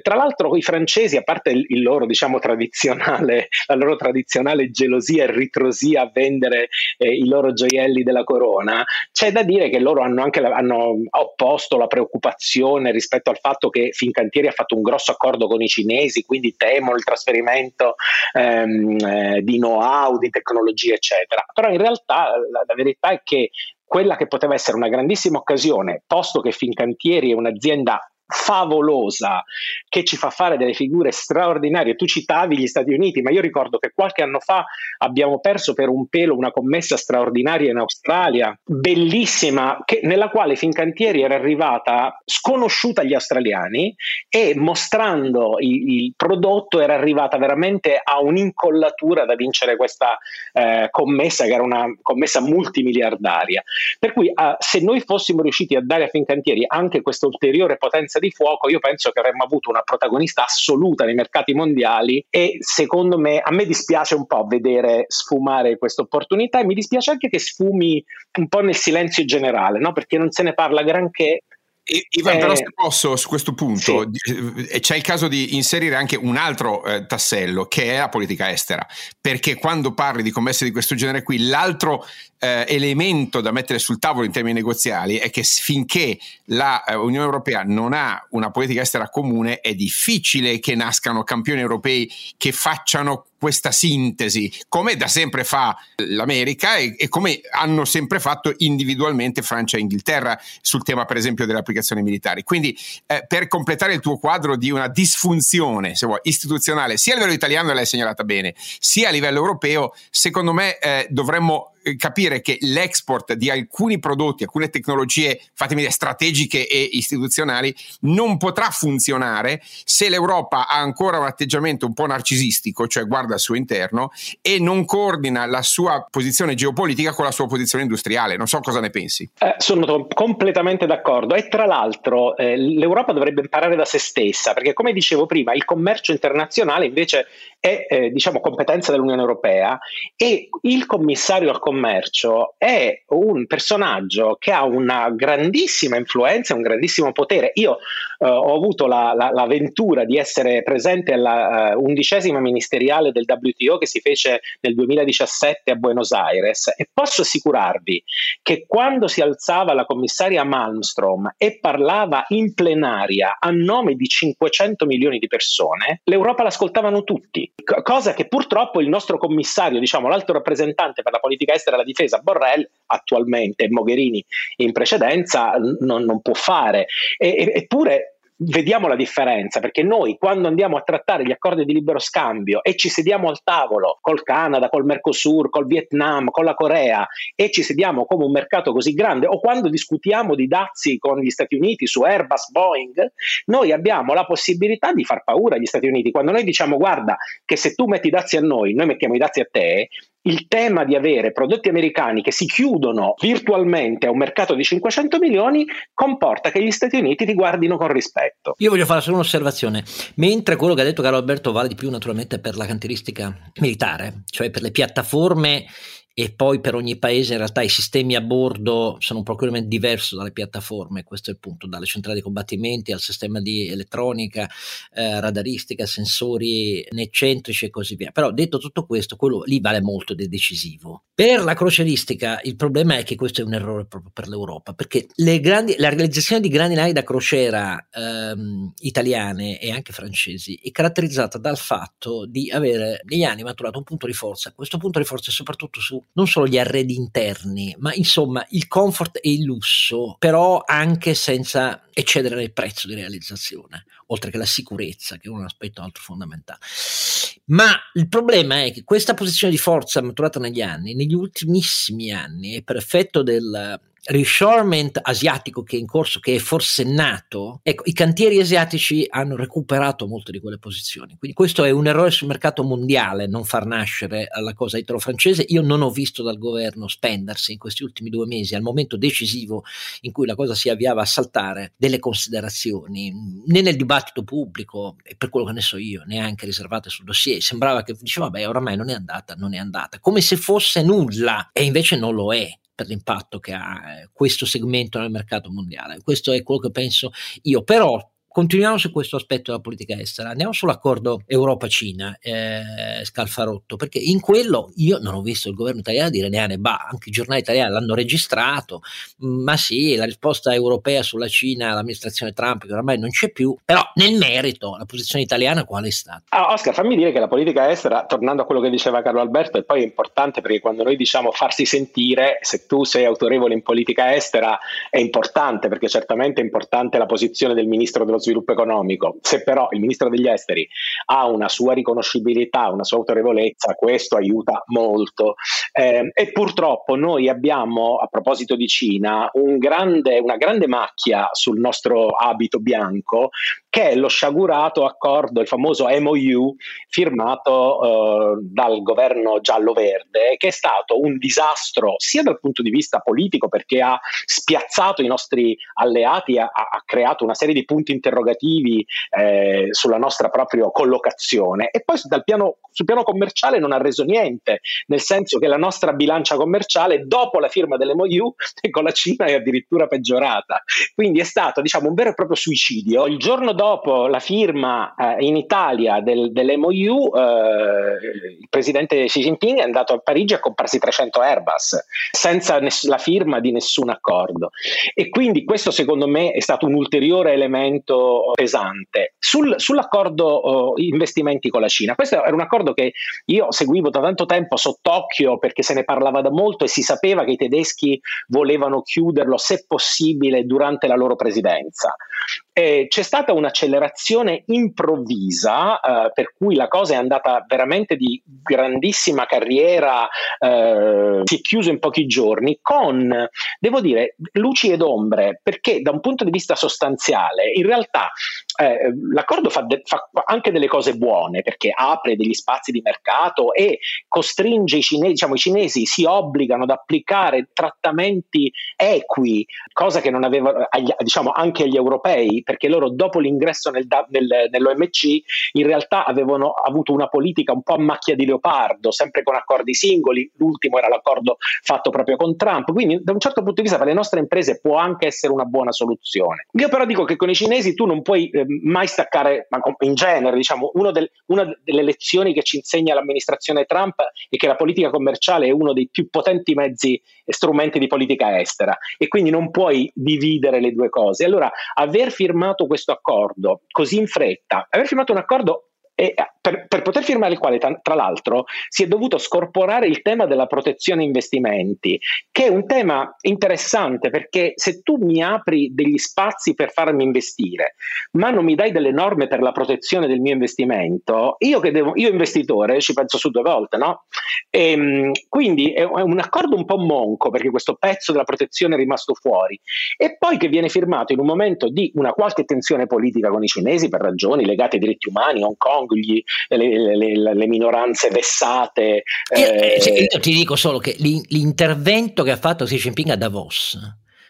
tra l'altro i francesi, a parte il loro diciamo tradizionale, la loro tradizionale gelosia e ritrosia a vendere eh, i loro gioielli della corona, c'è da dire che loro hanno anche la, hanno opposto la preoccupazione rispetto rispetto al fatto che Fincantieri ha fatto un grosso accordo con i cinesi, quindi temono il trasferimento ehm, eh, di know-how, di tecnologie, eccetera. Però in realtà la, la verità è che quella che poteva essere una grandissima occasione, posto che Fincantieri è un'azienda favolosa che ci fa fare delle figure straordinarie. Tu citavi gli Stati Uniti, ma io ricordo che qualche anno fa abbiamo perso per un pelo una commessa straordinaria in Australia, bellissima, che, nella quale Fincantieri era arrivata sconosciuta agli australiani e mostrando il, il prodotto era arrivata veramente a un'incollatura da vincere questa eh, commessa che era una commessa multimiliardaria. Per cui eh, se noi fossimo riusciti a dare a Fincantieri anche questa ulteriore potenza di fuoco, io penso che avremmo avuto una protagonista assoluta nei mercati mondiali e secondo me a me dispiace un po' vedere sfumare questa opportunità e mi dispiace anche che sfumi un po' nel silenzio generale, no? perché non se ne parla granché Ivan, eh, però se posso su questo punto, sì. Eh, c'è il caso di inserire anche un altro eh, tassello che è la politica estera, perché quando parli di commesse di questo genere qui, l'altro eh, elemento da mettere sul tavolo in termini negoziali è che finché l'Unione eh, Europea non ha una politica estera comune è difficile che nascano campioni europei che facciano questa sintesi, come da sempre fa l'America e, e, come hanno sempre fatto individualmente Francia e Inghilterra sul tema per esempio delle applicazioni militari. Quindi eh, per completare il tuo quadro di una disfunzione se vuoi, istituzionale sia a livello italiano, l'hai segnalata bene, sia a livello europeo, secondo me eh, dovremmo capire che l'export di alcuni prodotti, alcune tecnologie, fatemi dire, strategiche e istituzionali, non potrà funzionare se l'Europa ha ancora un atteggiamento un po' narcisistico, cioè guarda al suo interno, e non coordina la sua posizione geopolitica con la sua posizione industriale. Non so cosa ne pensi. Eh, sono completamente d'accordo e tra l'altro eh, l'Europa dovrebbe imparare da se stessa, perché come dicevo prima, il commercio internazionale invece è eh, diciamo competenza dell'Unione Europea e il commissario al commercio è un personaggio che ha una grandissima influenza, un grandissimo potere. Io eh, ho avuto la, la, l'avventura di essere presente alla uh, undicesima ministeriale del WTO che si fece nel 2017 a Buenos Aires e posso assicurarvi che quando si alzava la commissaria Malmstrom e parlava in plenaria a nome di 500 milioni di persone, l'Europa l'ascoltavano tutti cosa che purtroppo il nostro commissario, diciamo l'alto rappresentante per la politica estera e la difesa, Borrell, attualmente, Mogherini in precedenza, non, non può fare. E, eppure vediamo la differenza perché noi quando andiamo a trattare gli accordi di libero scambio e ci sediamo al tavolo col Canada, col Mercosur, col Vietnam, con la Corea e ci sediamo come un mercato così grande o quando discutiamo di dazi con gli Stati Uniti su Airbus, Boeing, noi abbiamo la possibilità di far paura agli Stati Uniti. Quando noi diciamo guarda che se tu metti i dazi a noi, noi mettiamo i dazi a te, il tema di avere prodotti americani che si chiudono virtualmente a un mercato di 500 milioni comporta che gli Stati Uniti ti guardino con rispetto. Io voglio fare solo un'osservazione, mentre quello che ha detto Carlo Alberto vale di più naturalmente per la cantieristica militare, cioè per le piattaforme e poi per ogni paese in realtà i sistemi a bordo sono un procurement diverso dalle piattaforme, questo è il punto, dalle centrali di combattimenti al sistema di elettronica, eh, radaristica, sensori eccentrici e così via. Però detto tutto questo, quello lì vale molto di decisivo. Per la croceristica il problema è che questo è un errore proprio per l'Europa, perché grandi, la realizzazione di grandi navi da crociera ehm, italiane e anche francesi è caratterizzata dal fatto di avere negli anni maturato un punto di forza, questo punto di forza è soprattutto su non solo gli arredi interni, ma insomma il comfort e il lusso, però anche senza eccedere nel prezzo di realizzazione, oltre che la sicurezza, che è un aspetto altro fondamentale. Ma il problema è che questa posizione di forza maturata negli anni, negli ultimissimi anni, e per effetto del reshoring asiatico che è in corso, che è forsennato, ecco, i cantieri asiatici hanno recuperato molte di quelle posizioni. Quindi questo è un errore sul mercato mondiale, non far nascere la cosa italo-francese. Io non ho visto dal governo spendersi in questi ultimi due mesi, al momento decisivo in cui la cosa si avviava a saltare, delle considerazioni, né nel dibattito pubblico, e per quello che ne so io, neanche riservate sul dossier. Sembrava che diceva, vabbè, oramai non è andata, non è andata, come se fosse nulla, e invece non lo è per l'impatto che ha eh, questo segmento nel mercato mondiale. Questo è quello che penso io, però Continuiamo su questo aspetto della politica estera, andiamo sull'accordo Europa-Cina, eh, Scalfarotto, perché in quello io non ho visto il governo italiano dire neanche bah, anche i giornali italiani l'hanno registrato, ma sì, la risposta europea sulla Cina, l'amministrazione Trump, che ormai non c'è più, però nel merito la posizione italiana qual è stata? Ah, Oscar, fammi dire che la politica estera, tornando a quello che diceva Carlo Alberto, è poi importante perché quando noi diciamo farsi sentire, se tu sei autorevole in politica estera, è importante perché certamente è importante la posizione del ministro dello sviluppo economico. Se però il ministro degli esteri ha una sua riconoscibilità, una sua autorevolezza, questo aiuta molto. Eh, e purtroppo noi abbiamo, a proposito di Cina, un grande, una grande macchia sul nostro abito bianco che è lo sciagurato accordo, il famoso MOU firmato eh, dal governo giallo-verde, che è stato un disastro sia dal punto di vista politico perché ha spiazzato i nostri alleati, ha, ha creato una serie di punti interrogativi eh, sulla nostra propria collocazione e poi piano, sul piano commerciale non ha reso niente, nel senso che la nostra bilancia commerciale dopo la firma dell'MOU con la Cina è addirittura peggiorata. Quindi è stato diciamo, un vero e proprio suicidio. Il giorno dopo la firma eh, in Italia del, dell'MOU, eh, il presidente Xi Jinping è andato a Parigi a comprarsi 300 Airbus senza ness- la firma di nessun accordo. E quindi questo secondo me è stato un ulteriore elemento pesante. Sul, sull'accordo oh, investimenti con la Cina, questo era un accordo che io seguivo da tanto tempo sott'occhio perché se ne parlava da molto e si sapeva che i tedeschi volevano chiuderlo se possibile durante la loro presidenza. Eh, c'è stata un'accelerazione improvvisa eh, per cui la cosa è andata veramente di grandissima carriera, eh, si è chiuso in pochi giorni con, devo dire, luci ed ombre, perché da un punto di vista sostanziale in realtà eh, l'accordo fa, de- fa, anche delle cose buone perché apre degli spazi di mercato e costringe i cinesi, diciamo i cinesi si obbligano ad applicare trattamenti equi, cosa che non avevano diciamo anche agli europei perché loro dopo l'ingresso nel, nel, nell'OMC in realtà avevano avuto una politica un po' a macchia di leopardo, sempre con accordi singoli, l'ultimo era l'accordo fatto proprio con Trump, quindi da un certo punto di vista per le nostre imprese può anche essere una buona soluzione. Io però dico che con i cinesi tu non puoi eh, mai staccare, ma in genere, diciamo, del, una delle lezioni che ci insegna l'amministrazione Trump è che la politica commerciale è uno dei più potenti mezzi e strumenti di politica estera e quindi non puoi dividere le due cose. Allora, aver firmato questo accordo così in fretta, aver firmato un accordo per, per, poter firmare il quale, tra, tra, l'altro, si è dovuto scorporare il tema della protezione investimenti, che è un tema interessante perché se tu mi apri degli spazi per farmi investire, ma non mi dai delle norme per la protezione del mio investimento, io che devo, io investitore ci penso su due volte, no? E, ehm, quindi è un accordo un po' monco perché questo pezzo della protezione è rimasto fuori e poi che viene firmato in un momento di una qualche tensione politica con i cinesi per ragioni legate ai diritti umani, Hong Kong, gli, le, le, le, minoranze vessate. Eh, eh, io ti dico solo che l'intervento che ha fatto Xi Jinping a Davos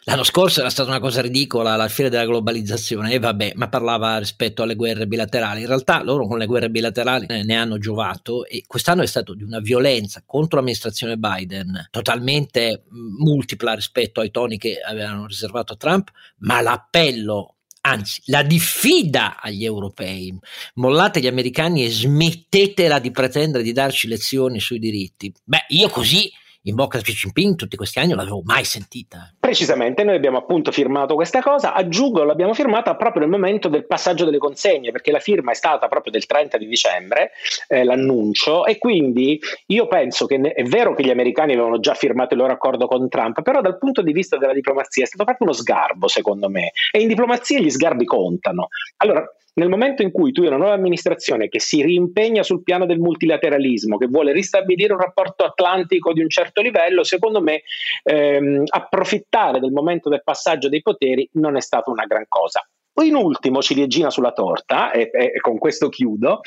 L'anno scorso era stata una cosa ridicola la fiera della globalizzazione e vabbè, ma parlava rispetto alle guerre bilaterali. In realtà loro con le guerre bilaterali ne hanno giovato e quest'anno è stato di una violenza contro l'amministrazione Biden totalmente multipla rispetto ai toni che avevano riservato a Trump, ma l'appello anzi la diffida agli europei. Mollate gli americani e smettetela di pretendere di darci lezioni sui diritti. Beh, io così in bocca a Xi Jinping tutti questi anni non l'avevo mai sentita. Precisamente, noi abbiamo appunto firmato questa cosa, aggiungo l'abbiamo firmata proprio nel momento del passaggio delle consegne, perché la firma è stata proprio del 30 di dicembre, eh, l'annuncio, e quindi io penso che è vero che gli americani avevano già firmato il loro accordo con Trump, però dal punto di vista della diplomazia è stato proprio uno sgarbo secondo me, e in diplomazia gli sgarbi contano. Allora, nel momento in cui tu hai una nuova amministrazione che si rimpegna sul piano del multilateralismo, che vuole ristabilire un rapporto atlantico di un certo livello, secondo me ehm, approfittare del momento del passaggio dei poteri non è stata una gran cosa. In ultimo, ciliegina sulla torta, e, e, con questo chiudo,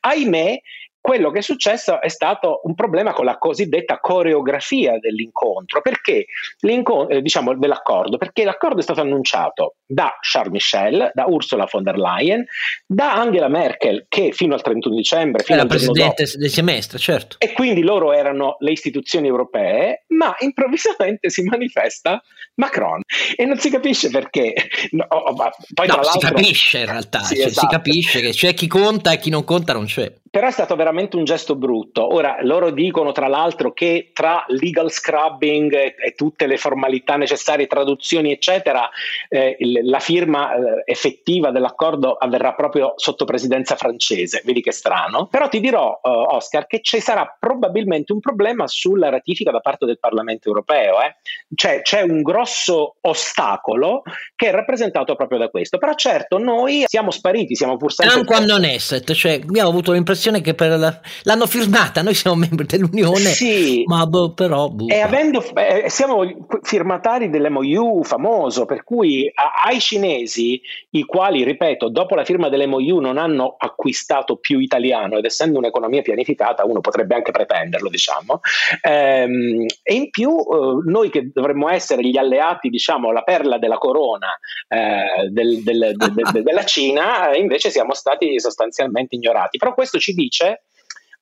ahimè, quello che è successo è stato un problema con la cosiddetta coreografia dell'incontro, perché eh, diciamo dell'accordo, perché l'accordo è stato annunciato da Charles Michel, da Ursula von der Leyen, da Angela Merkel, che fino al 31 dicembre, fino Era presidente dopo, del semestre, certo. E quindi loro erano le istituzioni europee, ma improvvisamente si manifesta Macron e non si capisce perché. No, oh, poi no, si capisce in realtà, sì, cioè, esatto. si capisce che c'è chi conta e chi non conta non c'è. Però è stato veramente un gesto brutto. Ora, loro dicono tra l'altro che tra legal scrubbing e, e tutte le formalità necessarie, traduzioni, eccetera, eh, il, la firma eh, effettiva dell'accordo avverrà proprio sotto presidenza francese. Vedi che strano. Però ti dirò, uh, Oscar, che ci sarà probabilmente un problema sulla ratifica da parte del Parlamento europeo. Eh? Cioè, c'è un grosso ostacolo che è rappresentato proprio da questo. Però certo, noi siamo spariti, siamo pur sempre... Anche non esset, cioè abbiamo avuto l'impressione l'impressione che la, l'hanno firmata, noi siamo membri dell'Unione, sì, ma boh, però... Boh, e avendo, eh, siamo firmatari dell'MOU famoso, per cui a, ai cinesi, i quali, ripeto, dopo la firma dell'MOU non hanno acquistato più italiano, ed essendo un'economia pianificata, uno potrebbe anche pretenderlo, diciamo, ehm, e in più eh, noi che dovremmo essere gli alleati, diciamo, la perla della corona eh, del, del, del, della Cina, invece siamo stati sostanzialmente ignorati. Però questo ci ci dice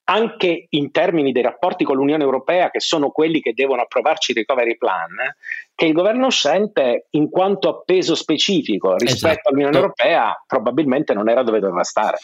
anche in termini dei rapporti con l'Unione Europea, che sono quelli che devono approvarci il recovery plan, che il governo uscente, in quanto a peso specifico rispetto esatto. all'Unione Europea, probabilmente non era dove doveva stare.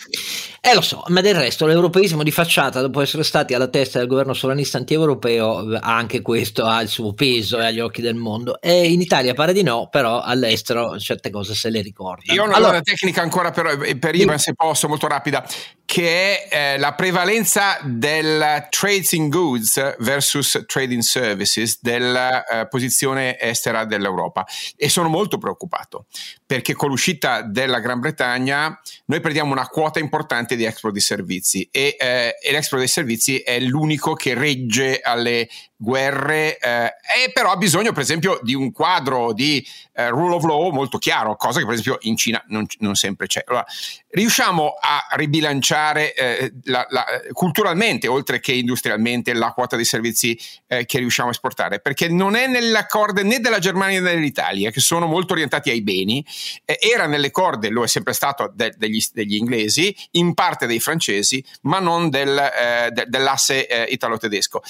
Eh lo so, ma del resto l'europeismo di facciata, dopo essere stati alla testa del governo sovranista anti-europeo, anche questo ha il suo peso agli occhi del mondo. E in Italia pare di no, però all'estero certe cose se le ricordano. Io ho una allora, tecnica ancora per, per Ivan, se posso, molto rapida che è eh, la prevalenza del trades in goods versus trading services della eh, posizione estera dell'Europa. E sono molto preoccupato perché con l'uscita della Gran Bretagna noi perdiamo una quota importante di export di servizi e, eh, e l'export dei servizi è l'unico che regge alle guerre eh, e però ha bisogno per esempio di un quadro di eh, rule of law molto chiaro, cosa che per esempio in Cina non, non sempre c'è. Allora, riusciamo a ribilanciare eh, la, la, culturalmente, oltre che industrialmente, la quota di servizi eh, che riusciamo a esportare, perché non è nelle corde né della Germania né dell'Italia, che sono molto orientati ai beni, eh, era nelle corde, lo è sempre stato de, degli, degli, inglesi, in parte dei francesi, ma non del, eh, de, dell'asse italo-tedesco.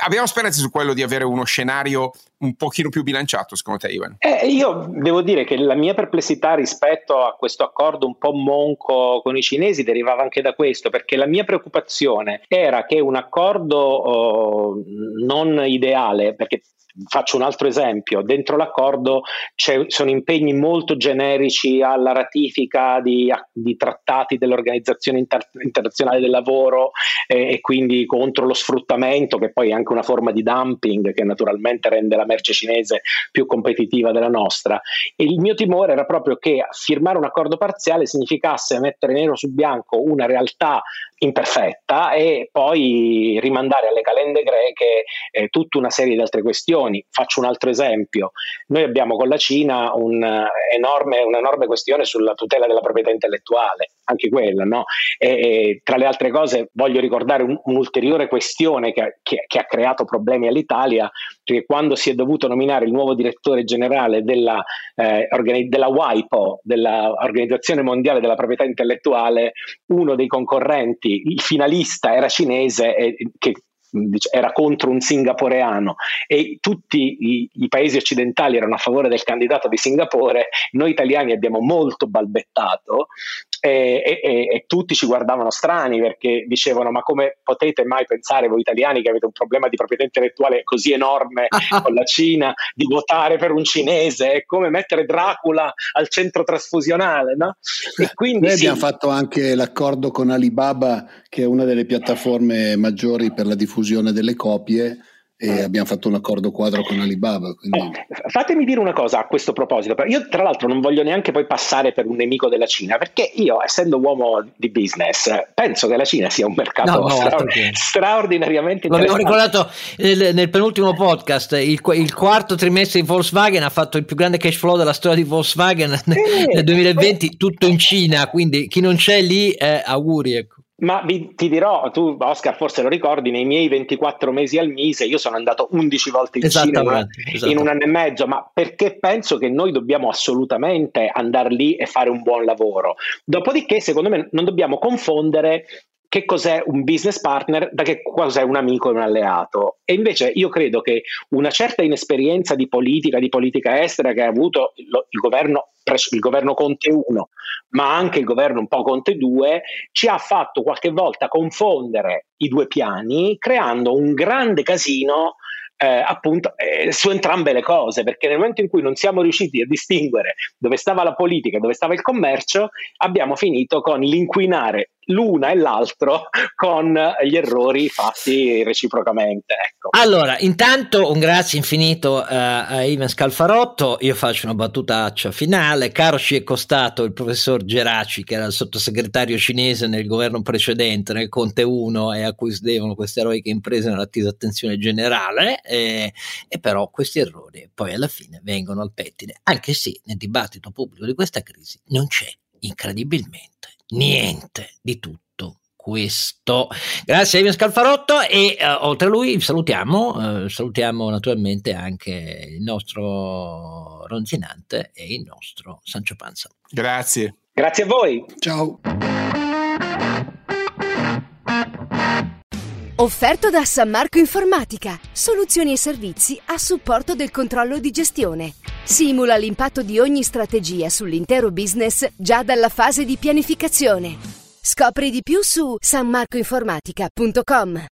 Abbiamo speranze su quello di avere uno scenario un pochino più bilanciato, secondo te, Ivan? Eh, io devo dire che la mia perplessità rispetto a questo accordo un po' monco con i cinesi derivava anche da questo, perché la mia preoccupazione era che un accordo oh, non ideale, perché Faccio un altro esempio, dentro l'accordo sono impegni molto generici alla ratifica di, di trattati dell'Organizzazione Inter- Internazionale del Lavoro eh, e quindi contro lo sfruttamento, che poi è anche una forma di dumping che naturalmente rende la merce cinese più competitiva della nostra. E il mio timore era proprio che firmare un accordo parziale significasse mettere nero su bianco una realtà imperfetta e poi rimandare alle calende greche eh, tutta una serie di altre questioni. Faccio un altro esempio. Noi abbiamo con la Cina un, uh, enorme, un'enorme questione sulla tutela della proprietà intellettuale, anche quella, no? E, e, tra le altre cose voglio ricordare un, un'ulteriore questione che, che, che, ha creato problemi all'Italia, perché quando si è dovuto nominare il nuovo direttore generale della, eh, organi- della WIPO, dell'Organizzazione Mondiale della Proprietà Intellettuale, uno dei concorrenti il finalista era cinese e che era contro un singaporeano e tutti i, i, paesi occidentali erano a favore del candidato di Singapore, noi italiani abbiamo molto balbettato e, e, e, tutti ci guardavano strani perché dicevano ma come potete mai pensare voi italiani che avete un problema di proprietà intellettuale così enorme con la Cina di votare per un cinese è come mettere Dracula al centro trasfusionale no? e quindi noi sì. abbiamo fatto anche l'accordo con Alibaba che è una delle piattaforme maggiori per la diffusione delle copie e eh. abbiamo fatto un accordo quadro con Alibaba. Quindi... Eh, fatemi dire una cosa a questo proposito. Io, tra l'altro, non voglio neanche poi passare per un nemico della Cina, perché io, essendo uomo di business, penso che la Cina sia un mercato no, no, straor- straordinariamente interessante. L'abbiamo ricordato nel, nel, penultimo podcast: il, il, quarto trimestre di Volkswagen ha fatto il più grande cash flow della storia di Volkswagen eh, nel 2020, tutto in Cina. Quindi chi non c'è lì, eh, auguri. Ecco. Ma vi, ti dirò, tu Oscar forse lo ricordi, nei miei 24 mesi al mese io sono andato 11 volte in cinema in un anno e mezzo, ma perché penso che noi dobbiamo assolutamente andare lì e fare un buon lavoro. Dopodiché, secondo me, non dobbiamo confondere che cos'è un business partner da che cos'è un amico e un alleato. E invece io credo che una certa inesperienza di politica, di politica estera che ha avuto il, il, governo, il governo Conte 1, ma anche il governo un po' Conte 2, ci ha fatto qualche volta confondere i due piani, creando un grande casino eh, appunto eh, su entrambe le cose, perché nel momento in cui non siamo riusciti a distinguere dove stava la politica e dove stava il commercio, abbiamo finito con l'inquinare l'una e l'altro con gli errori fatti reciprocamente. Ecco. Allora, intanto un grazie infinito uh, a Ivan Scalfarotto, io faccio una battutaccia finale, caro ci è costato il professor Geraci che era il sottosegretario cinese nel governo precedente, nel Conte 1 e a cui si devono queste eroiche imprese nell'attesa attenzione generale e, e però questi errori poi alla fine vengono al pettine, anche se nel dibattito pubblico di questa crisi non c'è incredibilmente niente di tutto questo. Grazie a Ivan Scalfarotto e uh, oltre a lui salutiamo, uh, salutiamo naturalmente anche il nostro Ronzinante e il nostro Sancio Panza. Grazie. Grazie a voi. Ciao. Offerto da San Marco Informatica, soluzioni e servizi a supporto del controllo di gestione. Simula l'impatto di ogni strategia sull'intero business già dalla fase di pianificazione. Scopri di più su sanmarcoinformatica.com.